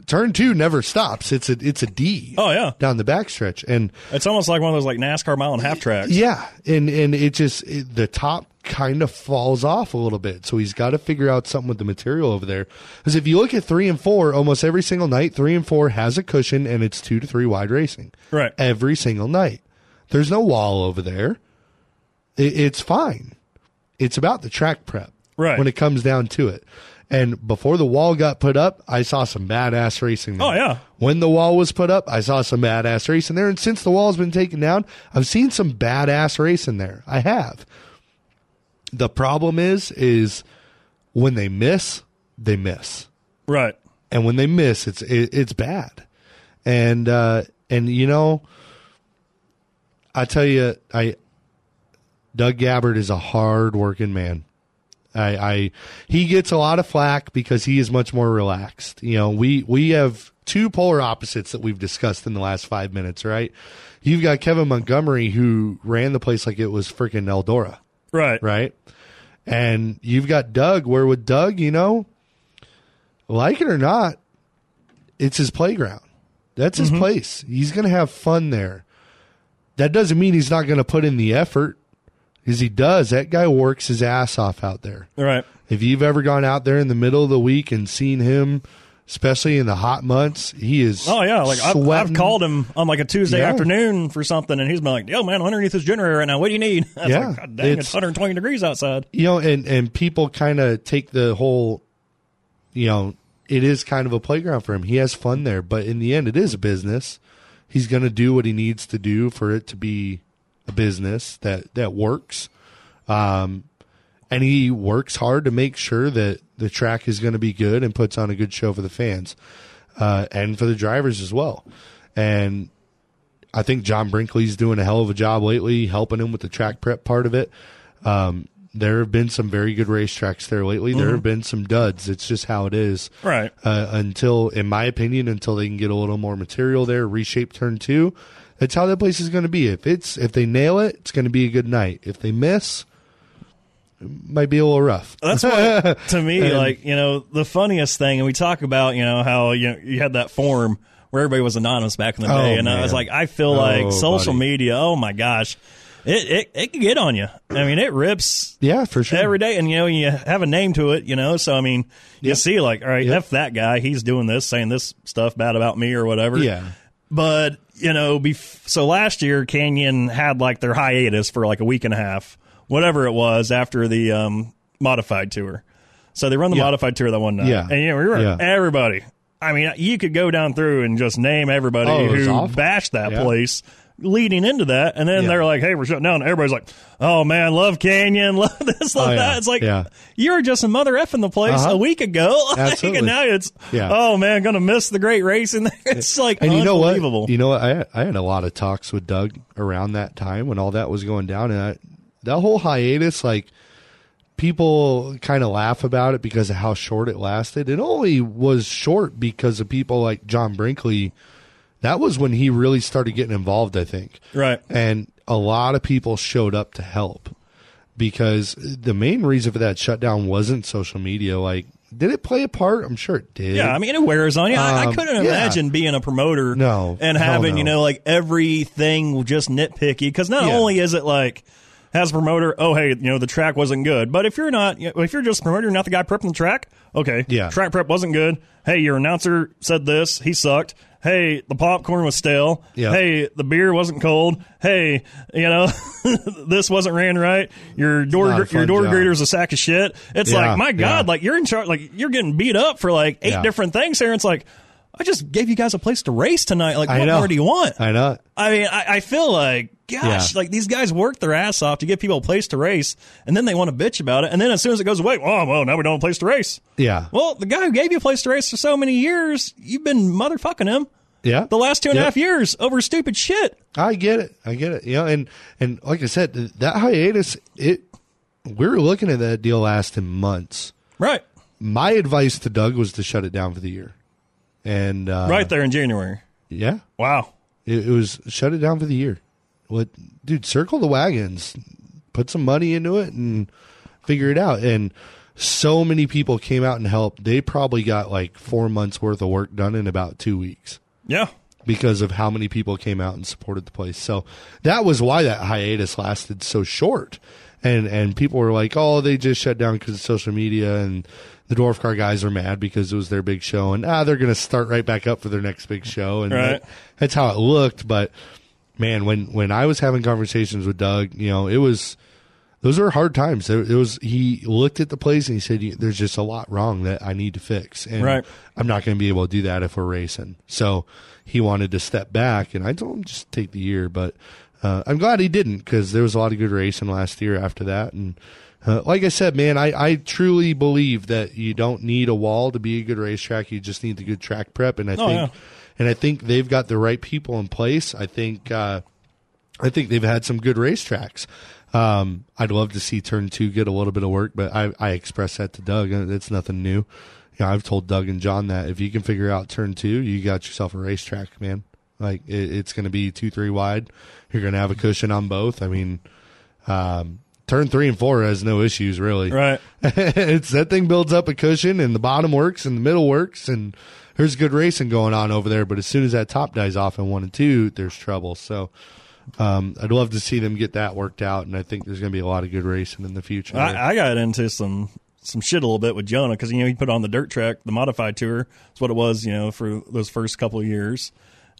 turn two never stops. It's a, it's a D. Oh, yeah. Down the backstretch. And, It's almost like one of those like NASCAR mile and half tracks. yeah, and and it just it, the top kind of falls off a little bit. So he's got to figure out something with the material over there. Because if you look at three and four, almost every single night, three and four has a cushion, and it's two to three wide racing. Right. Every single night, there's no wall over there. It, it's fine. It's about the track prep. Right. When it comes down to it. And before the wall got put up, I saw some badass racing. there. Oh, yeah. When the wall was put up, I saw some badass racing there. And since the wall's been taken down, I've seen some badass racing there. I have. The problem is, is when they miss, they miss. Right. And when they miss, it's it, it's bad. And uh and you know, I tell you, I Doug Gabbard is a hard working man. I, I he gets a lot of flack because he is much more relaxed. You know, we we have two polar opposites that we've discussed in the last five minutes, right? You've got Kevin Montgomery who ran the place like it was freaking Eldora, Right. right? And you've got Doug, where with Doug, you know, like it or not, it's his playground. That's his mm-hmm. place. He's going to have fun there. That doesn't mean he's not going to put in the effort, because he does. That guy works his ass off out there. Right. If you've ever gone out there in the middle of the week and seen him, especially in the hot months, he is. Oh yeah, like I've, I've called him on like a Tuesday Yeah. afternoon for something, and he's been like, "Yo, man, I'm underneath this generator right now. What do you need?" (laughs) I Yeah, like, God dang, it's, it's- 120 degrees outside. you know, and and people kind of take the whole, you know, it is kind of a playground for him. He has fun there, but in the end, it is a business. He's going to do what he needs to do for it to be a business that that works, um, and he works hard to make sure that the track is going to be good and puts on a good show for the fans uh, and for the drivers as well. And I think John Brinkley's doing a hell of a job lately, helping him with the track prep part of it. Um, there have been some very good racetracks there lately. There have been some duds. It's just how it is. Right. Uh, until, in my opinion, until they can get a little more material there, reshape turn two. That's how that place is going to be. If it's if they nail it, it's going to be a good night. If they miss, it might be a little rough. That's what (laughs) to me, like you know, the funniest thing, and we talk about you know how you know, you had that forum where everybody was anonymous back in the Oh, day, and I was like, I feel Oh, like social buddy. media. Oh my gosh, it it it can get on you. I mean, it rips Yeah, for sure. every day, and you know you have a name to it. You know, so I mean, you Yep. see, like, all right, Yep. f that guy, he's doing this, saying this stuff bad about me or whatever. yeah. But you know, bef- so last year Canyon had like their hiatus for like a week and a half, whatever it was after the um, modified tour. So they run the Yeah. modified tour that one night, Yeah. and you know, we were Yeah. everybody. I mean, you could go down through and just name everybody Oh, who awful. bashed that place. Leading into that, and then Yeah. they're like, "Hey, we're shutting down." Everybody's like, "Oh man, love Canyon, (laughs) love this, love Oh, yeah. that." It's like Yeah. you were just a mother effing the place Uh-huh. a week ago, (laughs) Absolutely. and now it's, Yeah. "Oh man, gonna miss the great racing." (laughs) It's like And you know what? unbelievable. You know what? I had, I had a lot of talks with Doug around that time when all that was going down, and I, that whole hiatus, like people kind of laugh about it because of how short it lasted. It only was short because of people like John Brinkley. That was when he really started getting involved, I think. Right. And a lot of people showed up to help because the main reason for that shutdown wasn't social media. Like, did it play a part? I'm sure it did. Yeah, I mean it wears on you. I, I Um, couldn't yeah. imagine being a promoter, No, and having no. you know like everything just nitpicky. Because not Yeah. only is it like as a promoter, oh hey, you know the track wasn't good, but if you're not, you know, if you're just a promoter, you're not the guy prepping the track. Okay, Yeah. track prep wasn't good. Hey, your announcer said this, he sucked. Hey, the popcorn was stale. Yeah. Hey, the beer wasn't cold. Hey, you know, (laughs) this wasn't ran right. Your door, your door job. greeter's a sack of shit. It's Yeah, like, my God, yeah. like you're in charge, like you're getting beat up for like eight different things here. It's like, I just gave you guys a place to race tonight. Like, what more do you want? I know. I mean, I, I feel like, gosh, Yeah. like these guys work their ass off to give people a place to race, and then they want to bitch about it. And then as soon as it goes away, oh, well, now we don't have a place to race. Yeah. Well, the guy who gave you a place to race for so many years, you've been motherfucking him Yeah. the last two and a half years over stupid shit. I get it. I get it. You know, and and like I said, that hiatus, it we were looking at that deal lasting months. Right. My advice to Doug was to shut it down for the year, and uh, right there in January. yeah, Wow. it, it was shut it down for the year. What, dude? Circle the wagons, put some money into it, and figure it out. And so many people came out and helped. They probably got like four months worth of work done in about two weeks. Yeah. because of how many people came out and supported the place. So that was why that hiatus lasted so short. And and people were like, "Oh, they just shut down because of social media." And the dwarf car guys are mad because it was their big show, and ah, they're going to start right back up for their next big show. And Right. that- that's how it looked. But man, when when I was having conversations with Doug, you know, it was those were hard times. It, was he looked at the place and he said, "There's just a lot wrong that I need to fix." And Right. I'm not going to be able to do that if we're racing. So he wanted to step back, and I told him just take the year. But uh, I'm glad he didn't because there was a lot of good racing last year after that. And uh, like I said, man, I, I truly believe that you don't need a wall to be a good racetrack. You just need the good track prep, and I Oh, think yeah. and I think they've got the right people in place. I think uh, I think they've had some good racetracks. Um, I'd love to see Turn Two get a little bit of work, but I, I expressed that to Doug. It's nothing new. You know, I've told Doug and John that if you can figure out Turn Two, you got yourself a racetrack, man. Like it, it's going to be two, three wide. You're going to have a cushion on both. I mean, um, turn three and four has no issues really. Right. (laughs) it's that thing builds up a cushion and the bottom works and the middle works and there's good racing going on over there. But as soon as that top dies off in one and two, there's trouble. So um, I'd love to see them get that worked out, and I think there's going to be a lot of good racing in the future. I, I got into some some shit a little bit with Jonah because you know he put on the dirt track, the modified tour. That's what it was, you know, for those first couple of years.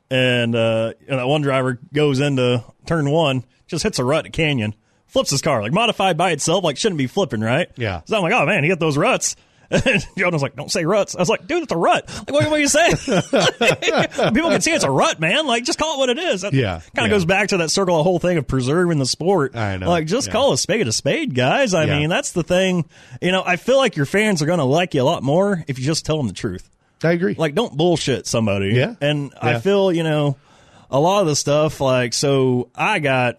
And, uh, and that one driver goes into turn one, just hits a rut at Canyon, flips his car like modified by itself, like shouldn't be flipping, right? Yeah. So I'm like, oh man, he got those ruts. (laughs) And Jonah's like, don't say ruts. I was like, dude, it's a rut. Like, what, what are you saying? (laughs) (laughs) People can see it's a rut, man. Like, just call it what it is. That Yeah, Kind of yeah. goes back to that circle, the whole thing of preserving the sport. I know, Like, just yeah. call a spade a spade, guys. I Yeah. mean, that's the thing. You know, I feel like your fans are going to like you a lot more if you just tell them the truth. I agree. Like, don't bullshit somebody. Yeah. And I feel, you know, a lot of the stuff, like, so I got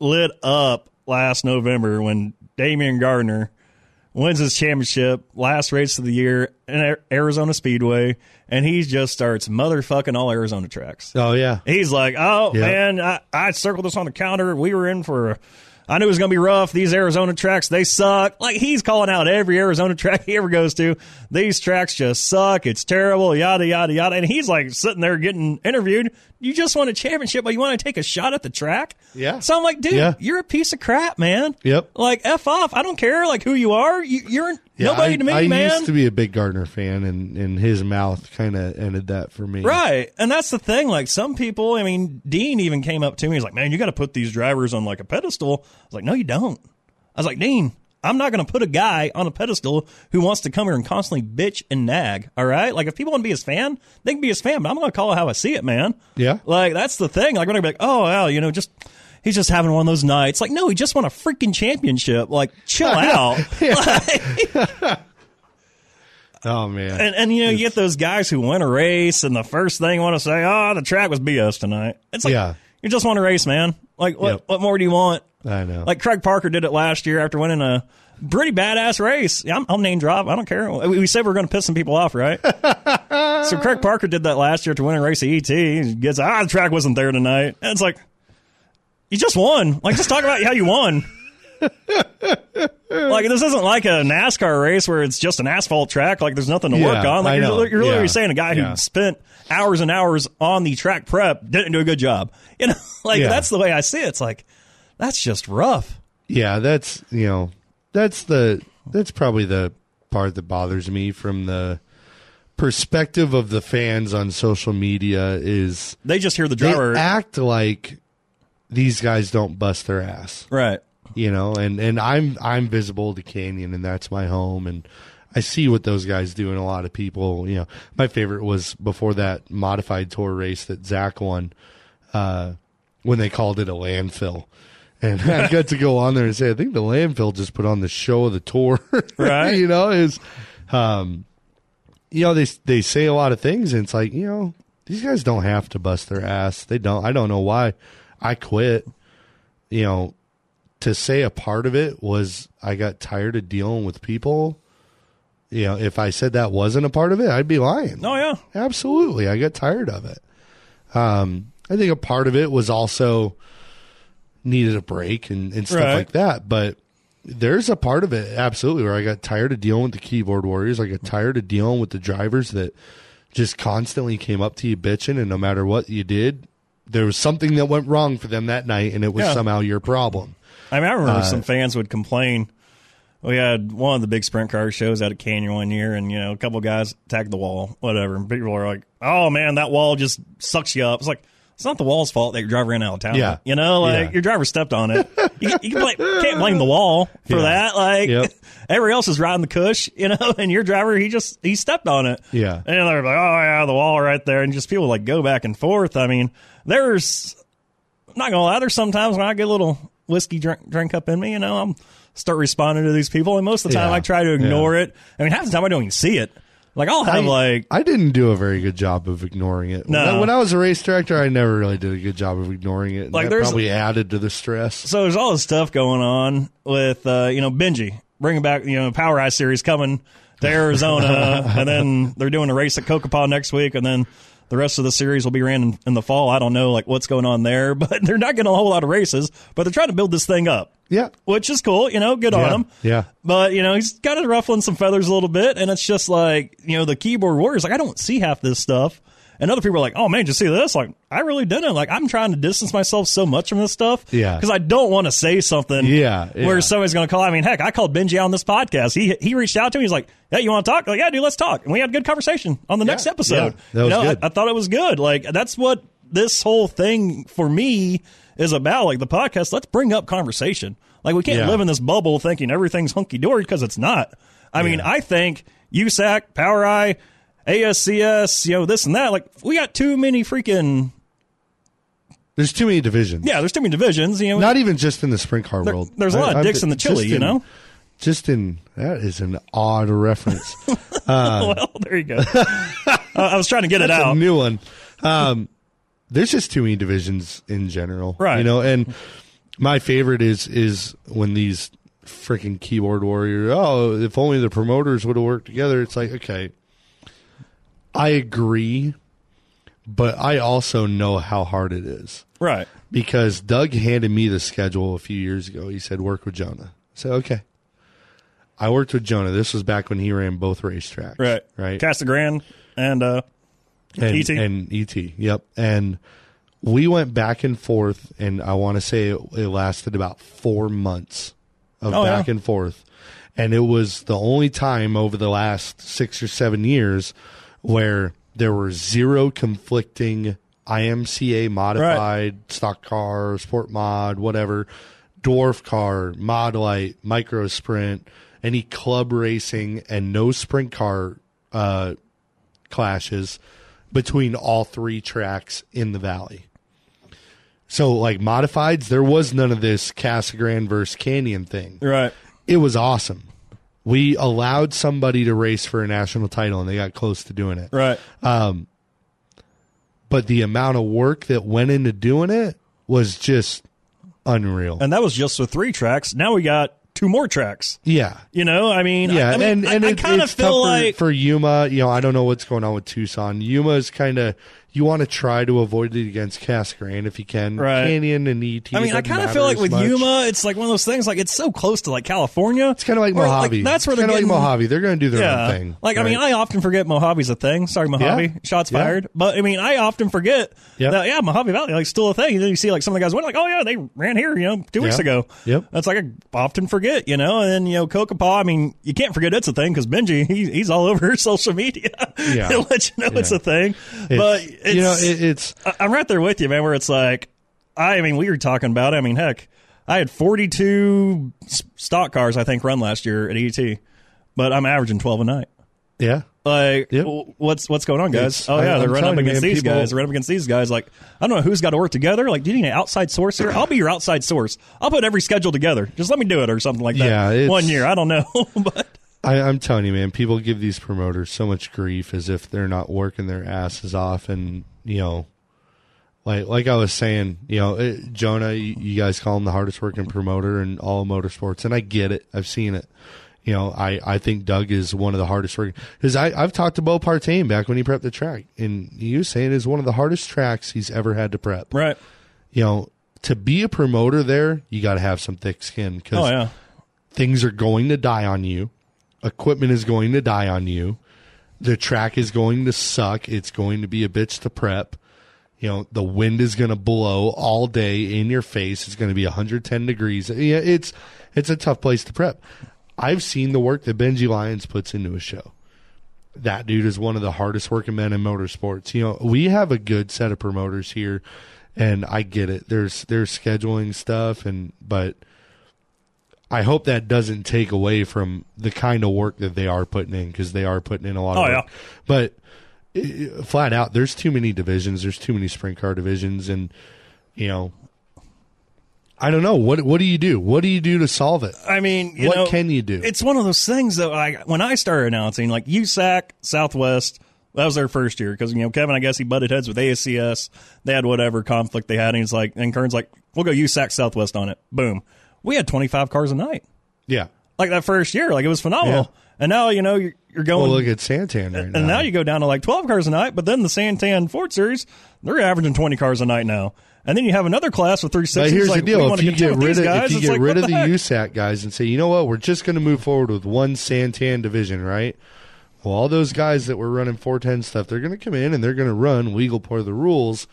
lit up last November when Damion Gardner wins his championship, last race of the year in Arizona Speedway, and he just starts motherfucking all Arizona tracks. oh yeah, He's like, oh Yeah. man, I, I circled this on the counter. We were in for. I knew it was going to be rough. These Arizona tracks, they suck. Like he's calling out every Arizona (laughs) track he ever goes to. These tracks just suck. It's terrible. Yada yada yada. And he's like sitting there getting interviewed. You just won a championship, but you want to take a shot at the track? Yeah. So I'm like, dude, Yeah. you're a piece of crap, man. Yep. Like f off. I don't care like who you are. You, you're Yeah, nobody I, to me, I man. I used to be a big Gardner fan, and, and his mouth kind of ended that for me. Right. And that's the thing. Like some people, I mean, Dean even came up to me. He's like, man, you got to put these drivers on like a pedestal. I was like, no, you don't. I was like, Dean, I'm not going to put a guy on a pedestal who wants to come here and constantly bitch and nag. All right. Like if people want to be his fan, they can be his fan, but I'm going to call it how I see it, man. Yeah. Like that's the thing. Like when I be like, oh, well, you know, just. He's just having one of those nights. Like, no, he just won a freaking championship. Like, chill (laughs) out. (laughs) Like, (laughs) Oh man. and, and you know, you get those guys who win a race, and the first thing want to say, "Oh, the track was BS tonight." It's like, Yeah. you just won a race, man. Like, what Yep. what more do you want? I know. Like Craig Parker did it last year after winning a pretty badass race. I'm, I'll name drop. I don't care. We we said we are going to piss some people off, right? (laughs) so Craig Parker did that last year to win a race at ET. He gets ah, the track wasn't there tonight. And it's like, you just won. Like, just talk about how you won. (laughs) like this isn't like a NASCAR race where it's just an asphalt track. Like there's nothing to Yeah, work on. Like you're, you're literally Yeah. saying a guy Yeah. who spent hours and hours on the track prep didn't do a good job. You know, (laughs) like that's the way I see it. It's like that's just rough. yeah, that's you know, that's the that's probably the part that bothers me from the perspective of the fans on social media is They just hear the they driver, act like these guys don't bust their ass. right? you know and and i'm i'm visible to canyon and that's my home and i see what those guys do and a lot of people you know my favorite was before that modified tour race that zach won uh when they called it a landfill and (laughs) I got to go on there and say, I think the landfill just put on the show of the tour. (laughs) Right. you know, is, um, you know, they, they say a lot of things and it's like, you know, these guys don't have to bust their ass. They don't, I don't know why I quit, you know, to say a part of it was I got tired of dealing with people. You know, if I said that wasn't a part of it, I'd be lying. Oh yeah, Absolutely. I got tired of it. Um, I think a part of it was also needed a break and, and stuff Right. like that. But there's a part of it absolutely where I got tired of dealing with the keyboard warriors. I got tired of dealing with the drivers that just constantly came up to you bitching and no matter what you did, there was something that went wrong for them that night and it was Yeah. somehow your problem. I mean, I remember Uh, some fans would complain. We had one of the big sprint car shows out at Canyon one year, and you know, a couple guys tagged the wall, whatever. And people are like, "Oh man, that wall just sucks you up." It's like it's not the wall's fault that your driver ran out of town. Yeah. you know, like Yeah. your driver stepped on it. you, you can blame, can't blame the wall for Yeah. that. Like Yep. (laughs) everybody else is riding the cush, you know, (laughs) and your driver he just he stepped on it. Yeah. and they're like, "Oh yeah, the wall right there," and just people like go back and forth. I mean, there's I'm not gonna lie, there's sometimes when I get a little whiskey drink, drink up in me, you know, I'm start responding to these people, and most of the time Yeah. I try to ignore it. I mean, half the time I don't even see it. Like I'll have I, like I didn't do a very good job of ignoring it. When, No. I, when I was a race director, I never really did a good job of ignoring it. Like, that there's- probably added to the stress. so there's all this stuff going on with uh, you know Benji bringing back you know POWRi series coming to Arizona, (laughs) and then they're doing a race at Cocopah next week, and then the rest of the series will be ran in, in the fall. I don't know like what's going on there, (laughs) but they're not getting a whole lot of races, but they're trying to build this thing up. Yeah. Which is cool, you know, good on Yeah, him. yeah. But, you know, he's kind of ruffling some feathers a little bit, and it's just like, you know, the keyboard warriors, like, I don't see half this stuff. And other people are like, oh man, did you see this? Like, I really didn't. Like, I'm trying to distance myself so much from this stuff. Yeah. Because I don't want to say something Yeah, yeah. where somebody's going to call. I mean, heck, I called Benji out on this podcast. He he reached out to me. He's like, hey, you want to talk? Like, yeah, dude, let's talk. And we had a good conversation on the next episode. yeah, that was you know, good. I, I thought it was good. Like, that's what this whole thing for me is about. Like, the podcast, let's bring up conversation. Like, we can't Yeah. live in this bubble thinking everything's hunky dory because it's not. I mean, I think USAC, POWRi, ASCS, you know, this and that. Like, we got too many freaking. There's too many divisions. Yeah, there's too many divisions. You know, Not even just in the sprint car There- world. there's a lot of I'm- dicks in the chili, you know? Just in that is an odd reference. (laughs) well, there you go. (laughs) uh, I was trying to get it out. new one. Um, there's just too many divisions in general, Right. You know, and my favorite is is when these freaking keyboard warrior. Oh, if only the promoters would have worked together. It's like okay, I agree, but I also know how hard it is right. because Doug handed me the schedule a few years ago. He said, "Work with Jonah." I said, "Okay." I worked with Jonah. This was back when he ran both racetracks, Right. Right. Casa Grande and uh, and, ET. and ET. Yep. And we went back and forth, and I want to say it, it lasted about four months of Oh, back yeah. and forth. And it was the only time over the last six or seven years where there were zero conflicting IMCA modified stock car, sport mod, whatever, dwarf car, mod light, micro sprint, any club racing, and no sprint car uh, clashes between all three tracks in the valley. So, like modifieds, there was none of this Casa Grande versus Canyon thing. right. It was awesome. We allowed somebody to race for a national title, and they got close to doing it. Right. Um, but the amount of work that went into doing it was just unreal. And that was just with three tracks. Now we got two more tracks. yeah. You know, I mean, Yeah, I, I mean, and and I, it, kind of feel like for Yuma. You know, I don't know what's going on with Tucson. Yuma is kind of you want to try to avoid it against Casa Grande if you can. Right. Canyon and ET. I mean, I kind of feel like with much. Yuma, it's like one of those things. Like it's so close to like California. it's kind of like Mohave. that's where It's they're getting like Mohave. They're going to do their Yeah, own thing. like I mean. I often forget Mohave's a thing. Sorry, Mohave. Yeah. Shots Yeah. fired. But I mean, I often forget Yep. that yeah, Mohave Valley like still a thing. And then you see like some of the guys went like, oh yeah, they ran here, you know, two weeks ago. Yep. That's like I often forget, you know. And then you know, Cocopah. I mean, you can't forget it's a thing because Benji he, he's all over (laughs) social media. Yeah. (laughs) He'll let you know it's a thing. It's- but it's, you know, it, it's I- I'm right there with you, man. Where it's like, I mean, we were talking about. it. I mean, heck, I had 42 stock cars I think run last year at ET, but I'm averaging 12 a night. yeah. Like, Yep. what's what's going on, guys? It's- oh I- yeah, they're I'm running up against man, these people- guys. They're running up against these guys. Like, I don't know who's got to work together. Like, do you need an outside source here? I'll be your outside source. I'll put every schedule together. Just let me do it or something like that. Yeah, it's- one year. I don't know, (laughs) but I, I'm telling you, man, people give these promoters so much grief as if they're not working their asses off, and you know, like like I was saying, you know, it, Jonah, you, you guys call him the hardest working promoter in all motorsports, and I get it. I've seen it. You know, I, I think Doug is one of the hardest working because I I've talked to Bo Partain back when he prepped the track, and he was saying it's one of the hardest tracks he's ever had to prep. right. You know, to be a promoter there, you got to have some thick skin because Oh yeah, things are going to die on you. Equipment is going to die on you. The track is going to suck. It's going to be a bitch to prep. You know, the wind is going to blow all day in your face. It's going to be 110 degrees. Yeah, it's it's a tough place to prep. I've seen the work that Benji Lyons puts into a show. That dude is one of the hardest working men in motorsports. You know, we have a good set of promoters here, and I get it. There's there's scheduling stuff, and but I hope that doesn't take away from the kind of work that they are putting in because they are putting in a lot of Oh, work. yeah. But uh, flat out, there's too many divisions. There's too many sprint car divisions, and you know, I don't know what what do you do? What do you do to solve it? I mean, you What know, can you do? It's one of those things that, like, when I started announcing, like USAC, Southwest, that was their first year because you know Kevin, I guess he butted heads with ASCS. They had whatever conflict they had, and he's like, and Kern's like, we'll go USAC Southwest on it. Boom, we had twenty five cars a night. Yeah, Like that first year, like it was phenomenal. Yeah. And now you know you're, you're going. Well, look at Santan right now. and now you go down to like 12 cars a night, but then the Santan Ford Series, they're averaging 20 cars a night now. And then you have another class with 360s. But here's like, the deal: if you get rid of guys, if you get like, rid of the heck? USAC guys and say, you know what, we're just going to move forward with one Santan division, right? Well, all those guys that were running 410 stuff, they're going to come in and they're going to run legal part of the rules.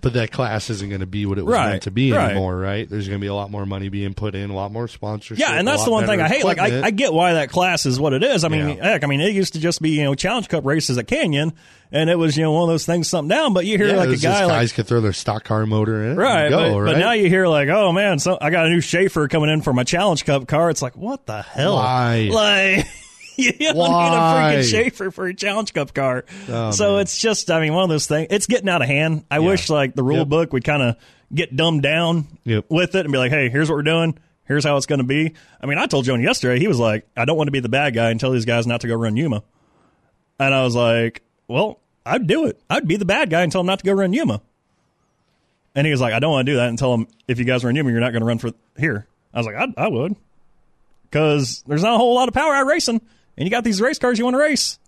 But that class isn't going to be what it was Right, meant to be right. anymore, right? There's going to be a lot more money being put in, a lot more sponsorship. Yeah, and that's the one thing I hate. Like, I. I get why that class is what it is. I mean, Yeah. heck, I mean, it used to just be you know Challenge Cup races at Canyon, and it was you know one of those things, something down. But you hear yeah, like a guy like guys could throw their stock car motor in right, and go, but, right? but now you hear like, oh man, so I got a new Schaefer coming in for my Challenge Cup car. It's like, what the hell? Why? Like. (laughs) (laughs) You don't Why? need a freaking Schaefer for a Challenge Cup car. Oh, so man. it's just, I mean, one of those things. It's getting out of hand. I wish like the rule Yep. book would kind of get dumbed down Yep. with it and be like, hey, here's what we're doing. Here's how it's going to be. I mean, I told Joan yesterday, he was like, I don't want to be the bad guy and tell these guys not to go run Yuma. And I was like, well, I'd do it. I'd be the bad guy and tell them not to go run Yuma. And he was like, I don't want to do that and tell them if you guys run Yuma, you're not going to run for here. I was like, I, I would. Because there's not a whole lot of power out racing. And you got these race cars you want to race.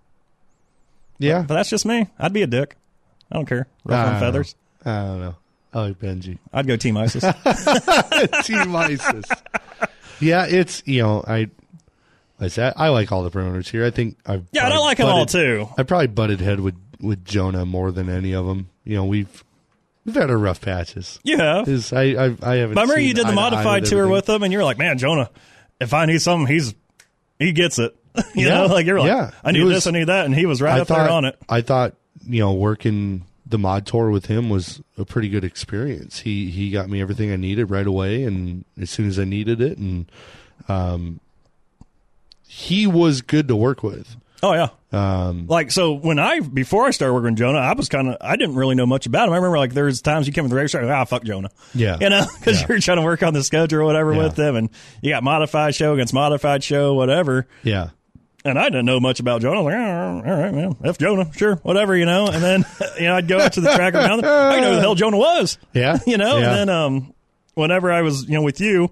yeah, But that's just me. I'd be a dick. I don't care. Ruffling I don't feathers. know. I don't know. I like Benji. I'd go Team ISIS. (laughs) Team ISIS. Yeah, it's you know I. I said I like all the promoters here. I think I've yeah, and I probably like them all too. I probably butted head with with Jonah more than any of them. You know, we've we've had our rough patches. You have. I I, I haven't. I Remember you did the modified tour with him, and you were like, "Man, Jonah, if I need something, he's he gets it." (laughs) you Yeah, know, like you're like, yeah. "I need was- this, I need that," and he was right I up thought there on it. I thought you know working the mod tour with him was a pretty good experience. He he got me everything I needed right away, and as soon as I needed it, and um, he was good to work with. Oh yeah. Um, Like so, when I before I started working with Jonah, I was kind of I didn't really know much about him. I remember like there was times you came to the racetrack, like, ah, fuck Jonah, Yeah. you know, (laughs) because Yeah. you're trying to work on the schedule or whatever Yeah. with them, and you got modified show against modified show, whatever. yeah. And I didn't know much about Jonah. I was like, "Oh, all right, man, F Jonah, sure, whatever, you know. And then, (laughs) you know, I'd go out to the track around there. I didn't know who the hell Jonah was. Yeah. (laughs) you know. Yeah. And then, um, whenever I was, you know, with you,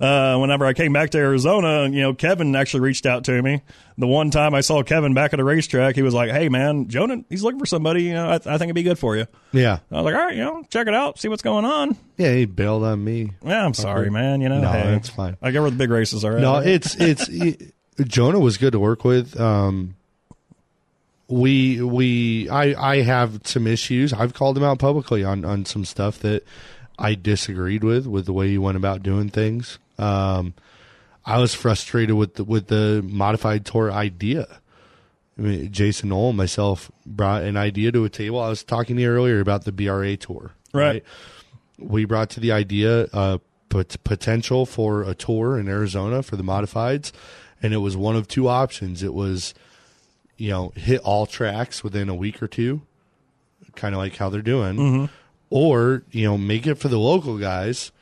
uh, whenever I came back to Arizona, you know, Kevin actually reached out to me. The one time I saw Kevin back at a racetrack, he was like, "Hey, man, Jonah, he's looking for somebody. You know, I, I think it'd be good for you." Yeah. I was like, "All right, you know, check it out, see what's going on." Yeah, he bailed on me. Yeah, I'm sorry, man. You know, No, hey, that's fine. I get where the big races are. At. No, it's it's (laughs) it, Jonah was good to work with. Um, we we I I have some issues. I've called him out publicly on on some stuff that I disagreed with with the way he went about doing things. Um, I was frustrated with the, with the modified tour idea. I mean, Jason and myself brought an idea to a table. I was talking to you earlier about the BRA tour, Right. we brought to the idea uh, pot- potential for a tour in Arizona for the modifieds, and it was one of two options. It was, you know, hit all tracks within a week or two, kind of like how they're doing, mm-hmm. or you know, make it for the local guys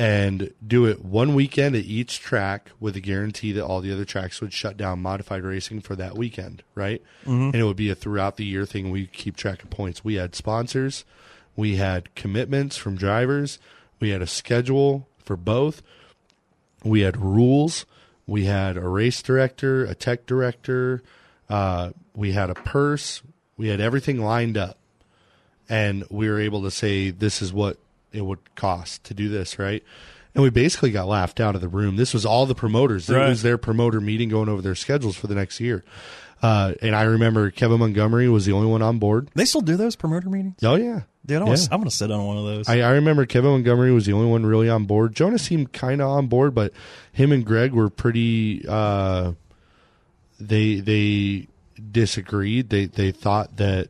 and do it one weekend at each track with a guarantee that all the other tracks would shut down modified racing for that weekend, right? Mm-hmm. And it would be a throughout the year thing. We keep track of points. We had sponsors, we had commitments from drivers, we had a schedule for both, we had rules, we had a race director, a tech director, uh, we had a purse, we had everything lined up and we were able to say this is what it would cost to do this, right? And we basically got laughed out of the room. This was all the promoters. It was their promoter meeting going over their schedules for the next year. Uh, and I remember Kevin Montgomery was the only one on board. They still do those promoter meetings. Oh yeah, Dude, I Yeah. want, I'm going to sit on one of those. I, I remember Kevin Montgomery was the only one really on board. Jonah seemed kind of on board, but him and Greg were pretty. Uh, they they disagreed. They they thought that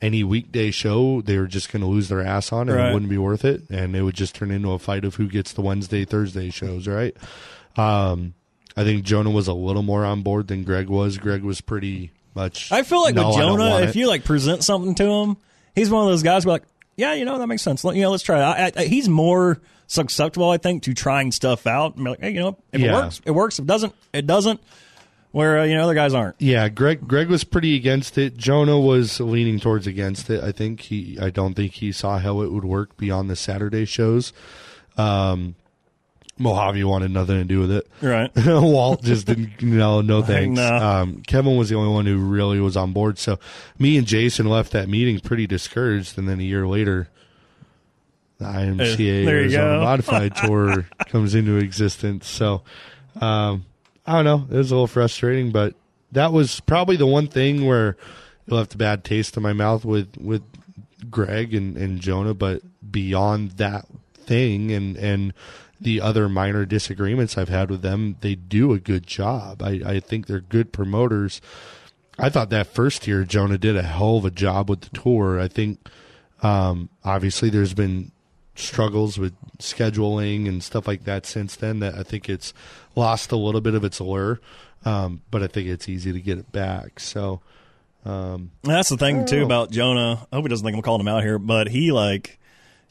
any weekday show they were just going to lose their ass on, and Right. it wouldn't be worth it, and it would just turn into a fight of who gets the Wednesday Thursday shows. Right. Um, I think Jonah was a little more on board than Greg was. Greg was pretty much. I feel like "No, with Jonah, if it." you like present something to him, he's one of those guys who are like, yeah, you know, that makes sense. Let- You know, let's try it. I, I, he's more susceptible, I think, to trying stuff out. And be like, hey, you know, if it works, it works. If it doesn't, it doesn't. Where uh, you know other guys aren't. Yeah, Greg Greg was pretty against it. Jonah was leaning towards against it. I think he I don't think he saw how it would work beyond the Saturday shows. Um Mohave wanted nothing to do with it. Right. (laughs) Walt just didn't, no, no (laughs) thanks. no. Um, Kevin was the only one who really was on board. So me and Jason left that meeting pretty discouraged. And then a year later, the IMCA there Arizona. Modified (laughs) Tour comes into existence. So um, I don't know. It was a little frustrating, but that was probably the one thing where it left a bad taste in my mouth with, with Greg and, and Jonah. But beyond that thing and, and, the other minor disagreements I've had with them, they do a good job. I, I think they're good promoters. I thought that first year Jonah did a hell of a job with the tour. I think um, obviously there's been struggles with scheduling and stuff like that since then that I think it's lost a little bit of its allure. Um, but I think it's easy to get it back. So um, That's the thing too know. about Jonah. I hope he doesn't think I'm calling him out here, but he like,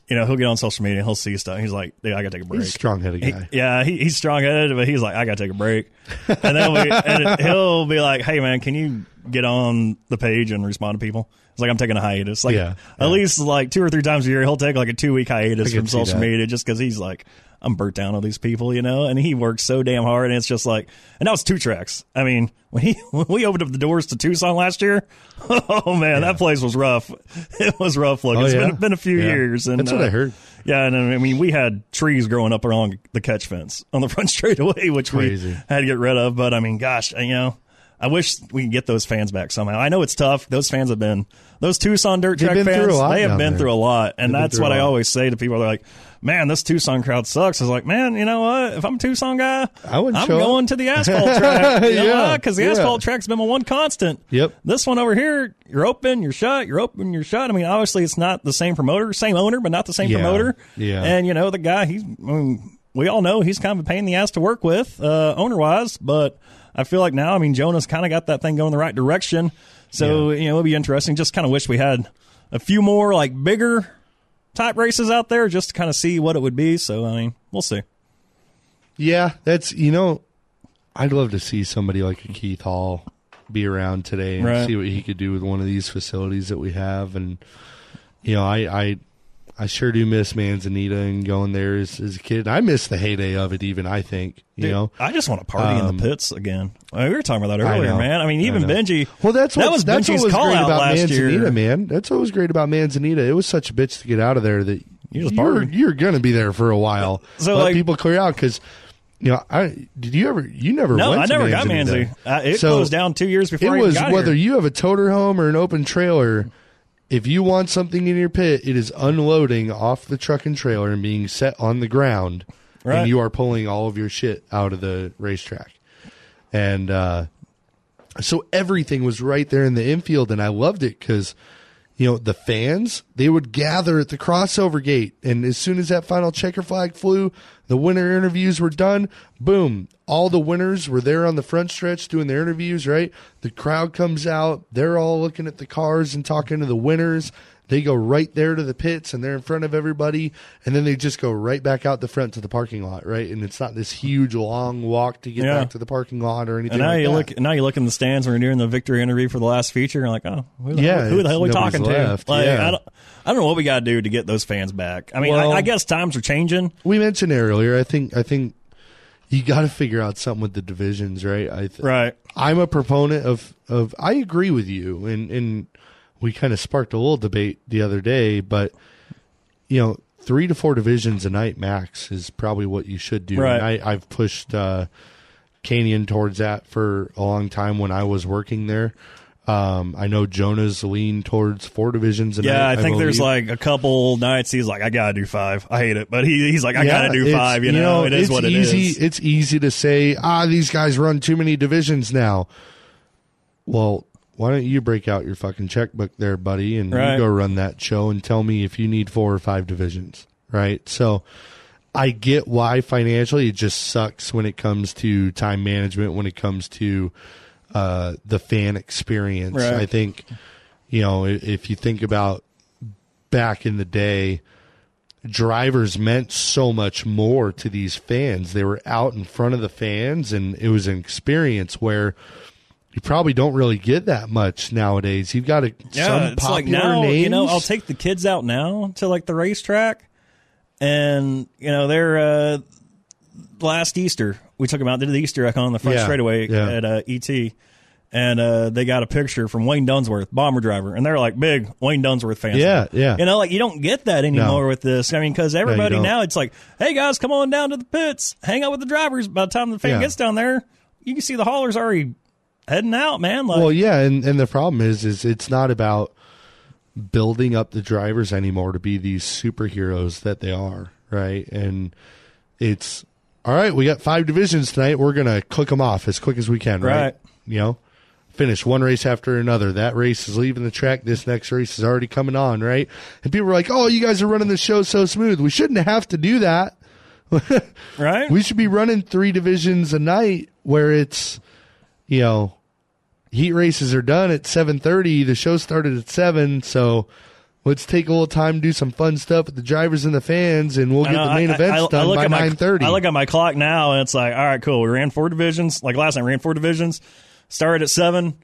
you know, he'll get on social media, and he'll see stuff. He's like, "Dude, I gotta take a break." he's a strong headed He- guy. yeah, he, he's strong headed, but he's like, I gotta take a break, and then we, and (laughs) he'll be like, Hey man, can you get on the page and respond to people? It's like I'm taking a hiatus. Like Yeah, at yeah. least like two or three times a year, he'll take like a two week hiatus from social that. media just because he's like, I'm burnt down on these people, you know. And he works so damn hard, and it's just like, and that was two tracks. I mean, (laughs) when he when we opened up the doors to Tucson last year, (laughs) oh man, that place was rough. (laughs) It was rough looking. Oh, It's yeah? been been a few Yeah. years, and That's what uh, I heard. yeah, and I mean, we had trees growing up along the catch fence on the front straightaway, which Crazy. we had to get rid of. But I mean, gosh, you know, I wish we could get those fans back somehow. I know it's tough. Those fans have been those Tucson dirt They've track fans. through a lot they have been there. through a lot, and They've that's what I always say to people. They're like, "Man, this Tucson crowd sucks." I was like, "Man, you know what? If I'm a Tucson guy, I wouldn't I'm show up." going to the asphalt (laughs) track. You know Yeah, Because the yeah. asphalt track's been my one constant. Yep. This one over here, you're open, you're shut, you're open, you're shut. I mean, obviously, it's not the same promoter, same owner, but not the same Yeah, promoter. yeah. And you know, the guy, he's. I mean, we all know he's kind of a pain in the ass to work with, uh, owner wise. But I feel like now, I mean, Jonah's kind of got that thing going the right direction. So you know, it'll be interesting. Just kind of wish we had a few more like bigger type races out there, just to kind of see what it would be. So I mean, we'll see. Yeah, that's you know, I'd love to see somebody like a Keith Hall be around today and Right. see what he could do with one of these facilities that we have. And you know, I I, I sure do miss Manzanita and going there as, as a kid. I miss the heyday of it. Even I think you Dude, know. I just want to party in Um, the pits again. I mean, we were talking about that earlier, know. man. I mean, even know. Benji. Well, that's that what, was that's what Benji's was call great out about last Manzanita, year. man. That's what was great about Manzanita. It was such a bitch to get out of there that You just you're, you're gonna be there for a while. (laughs) So, Let like- people clear out because you know. I did you ever? You never? No, I never got Manzanita. Manzi. Uh, it So, closed down two years before It I was got whether here. you have a toter home or an open trailer. If you want something in your pit, it is unloading off the truck and trailer and being set on the ground, Right. and you are pulling all of your shit out of the racetrack. And uh, so everything was right there in the infield, and I loved it because you know the fans they would gather at the crossover gate, and as soon as that final checker flag flew, the winner interviews were done. Boom! All the winners were there on the front stretch doing their interviews. Right, the crowd comes out, they're all looking at the cars and talking to the winners. They go right there to the pits and they're in front of everybody, and then they just go right back out the front to the parking lot, right? And it's not this huge long walk to get Yeah. back to the parking lot or anything. and now like you that. look, now you look in the stands when you're doing the victory interview for the last feature. And you're like, oh, who the, Yeah, hell, who the hell are we talking nobody's to? Like, yeah. I don't, I don't know what we got to do to get those fans back. I mean, Well- I, I guess times are changing. we mentioned earlier. I think I think you got to figure out something with the divisions, right? I th- Right. I'm a proponent of of. I agree with you, and and we kind of sparked a little debate the other day, but you know, three to four divisions a night max is probably what you should do. Right. And I, I've pushed uh, Canyon towards that for a long time when I was working there. Um, I know Jonah's lean towards four divisions a night. Yeah, I think there's like a couple nights he's like, I gotta do five. I hate it, but he, he's like, I gotta do five. You know, it is what it easy, is. It's easy to say, ah, these guys run too many divisions now. Well, why don't you break out your fucking checkbook there, buddy, and Right. you go run that show and tell me if you need four or five divisions, right? So I get why financially it just sucks when it comes to time management, when it comes to uh, the fan experience. Right. I think, you know, if, if you think about back in the day, drivers meant so much more to these fans. They were out in front of the fans, and it was an experience where you probably don't really get that much nowadays. You've got a, Yeah, some it's like popular now, names. you know, I'll take the kids out now to like the racetrack, and you know they're uh, last Easter. We took them out, did the Easter egg on the front Yeah, straightaway yeah. at uh, ET, and uh, they got a picture from Wayne Dunsworth, bomber driver, and they're like big Wayne Dunsworth fans. Yeah, yeah. You know, like you don't get that anymore No. with this. I mean, because everybody don't. now it's like, hey guys, come on down to the pits, hang out with the drivers. By the time the fan Yeah. gets down there, you can see the haulers already heading out, man. Like, Well, yeah, and, and the problem is, is it's not about building up the drivers anymore to be these superheroes that they are, right? And it's all right. We got five divisions tonight. We're gonna cook them off as quick as we can, right? Right. You know, finish one race after another. That race is leaving the track. This next race is already coming on, right? And people are like, "Oh, you guys are running the show so smooth. We shouldn't have to do that." (laughs) right? we should be running three divisions a night where it's you know heat races are done at 7.30 the show started at 7 so let's take a little time to do some fun stuff with the drivers and the fans and we'll get know, the main I- events I- I done by at my- 9.30 I look at my clock now, and it's like, all right, cool. We ran four divisions. Like last night, we ran four divisions. Started at seven.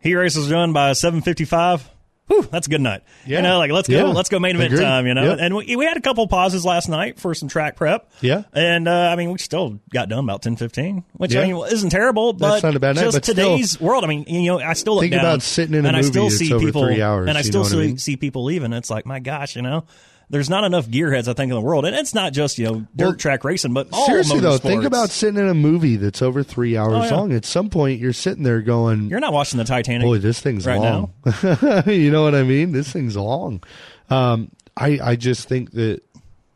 Heat races done by seven fifty-five. Whew, that's a good night. Yeah. You know, like let's go, Yeah. let's go main event Agreed. time. You know, Yep. and we, we had a couple pauses last night for some track prep. Yeah. and uh, I mean, we still got done about ten fifteen, which I mean isn't terrible. But That's not a bad night, just but still- today's world. I mean, you know, I still look Think down about sitting in a and I movie still see over people, three hours, and I still what I mean? see people leaving. It's like, my gosh, you know. There's not enough gearheads, I think, in the world, and it's not just you know dirt Well, track racing, but all seriously though think about sitting in a movie that's over three hours Oh, yeah. long at some point you're sitting there going You're not watching the Titanic. Boy, this thing's right long. (laughs) you know what I mean? This thing's long. Um, I I just think that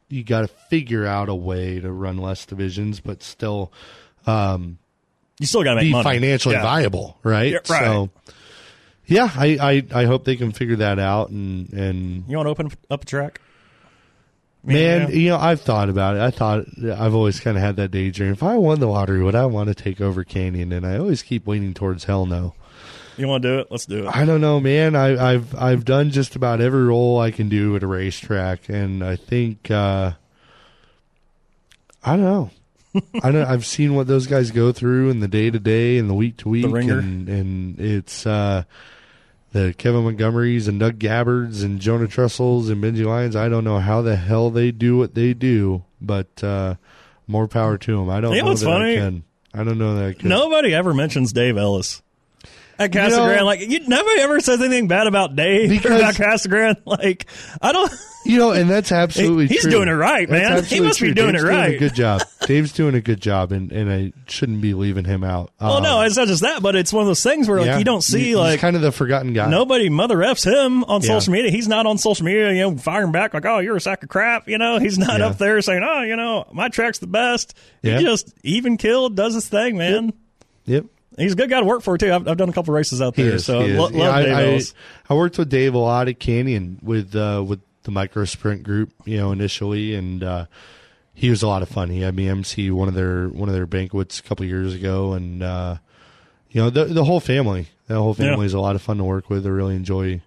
you got to figure out a way to run less divisions, but still um, you still got to be money. financially Yeah. viable, right? Yeah, right. So, yeah, I, I I hope they can figure that out. And and You want to open up a track? Man, you? you know, I've thought about it. I thought I've always kind of had that daydream. If I won the lottery, would I want to take over Canyon? And I always keep leaning towards hell no. you want to do it? Let's do it. I don't know, man. I, I've I've done just about every role I can do at a racetrack, and I think uh, I don't know. (laughs) I don't. I've seen what those guys go through in the day to day and the week to week, and and it's uh, the Kevin Montgomerys and Doug Gabbards and Jonah Trussels and Benji Lyons. I don't know how the hell they do what they do, but uh, more power to them. I don't You know know that funny? I can. I don't know that I can. Nobody ever mentions Dave Ellis. At Casa Grande, like you, nobody ever says anything bad about Dave Because- about Casa Grande. (laughs) Like I don't. (laughs) You know, and that's absolutely true. he's true. doing it right, man. He must be doing Dave's it Doing right. a good job. (laughs) Dave's doing a good job, and, and I shouldn't be leaving him out. Well, Um, no, it's not just that, but it's one of those things where like yeah, you don't see he's like kind of the forgotten guy. nobody mother f's him on Yeah. social media. He's not on social media, you know, firing back like, "Oh, you're a sack of crap." You know, he's not Yeah. up there saying, "Oh, you know, my track's the best." He just even killed, does his thing, man. Yep. He's a good guy to work for too. I've, I've done a couple races out He there, is, so lo- Yeah, love I, Dave I. I worked with Dave a lot at Canyon with uh, with the micro sprint group, you know, initially, and uh, he was a lot of fun. He had me MC one of their one of their banquets a couple years ago, and uh, you know, the the whole family, the whole Yeah. family is a lot of fun to work with. I really enjoy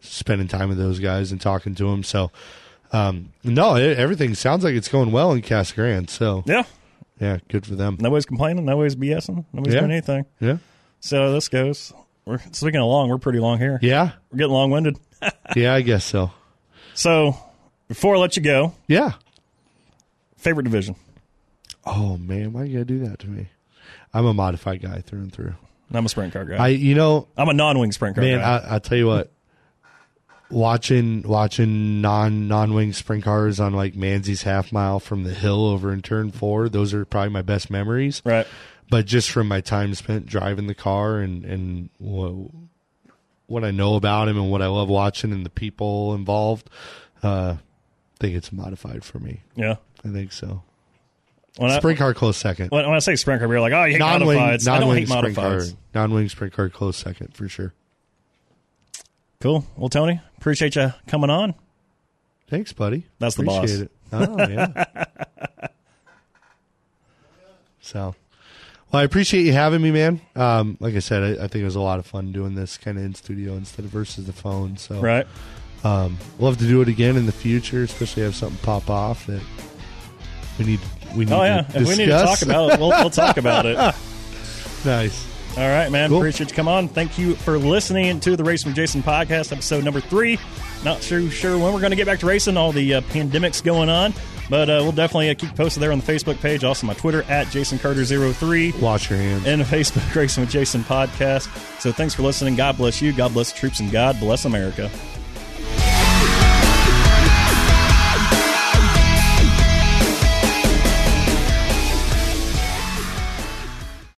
spending time with those guys and talking to them. So, um, no, it, everything sounds like it's going well in Casa Grande. So, Yeah, yeah, good for them. nobody's complaining, nobody's BSing, nobody's Yeah. doing anything. Yeah, So this goes. We're speaking along. we're pretty long here. yeah, We're getting long winded. (laughs) (laughs) yeah. I guess so. So before I let you go, Yeah. favorite division. Oh man, why you gotta do that to me? I'm a modified guy through and through. I'm a sprint car guy. I, you know, I'm a non-wing sprint car man, guy. I, I tell you what, watching watching non non wing sprint cars on like Manzi's half mile from the hill over in turn four, those are probably my best memories. right. But just from my time spent driving the car and and what, what I know about him and what I love watching and the people involved, uh, I think it's modified for me. Yeah. I think so. When I, Sprint car close second. when, when I say sprint car, you're like, oh, you hate non-wing, modifieds. I don't non-wing hate sprint car, non-wing sprint car, close second for sure. Cool. Well, Tony, appreciate you coming on. Thanks, buddy. That's the Appreciate boss. it. Oh yeah. (laughs) so, well, I appreciate you having me, man. Um, like I said, I, I think it was a lot of fun doing this kind of in studio instead of versus the phone. So, Right. um, love to do it again in the future, especially have something pop off that we need. We need Oh yeah. to If we need to talk about it, we'll, we'll talk about it. (laughs) All right, man. Cool. Appreciate you come on. Thank you for listening to the Race from Jason podcast, episode number three. Not sure sure when we're going to get back to racing. All the uh, pandemics going on, But uh, we'll definitely uh, keep posted there on the Facebook page. Also, my Twitter at Jason Carter03 Wash your hands. and the (laughs) Facebook Racing with Jason podcast. So thanks for listening. God bless you. God bless the troops, and God bless America.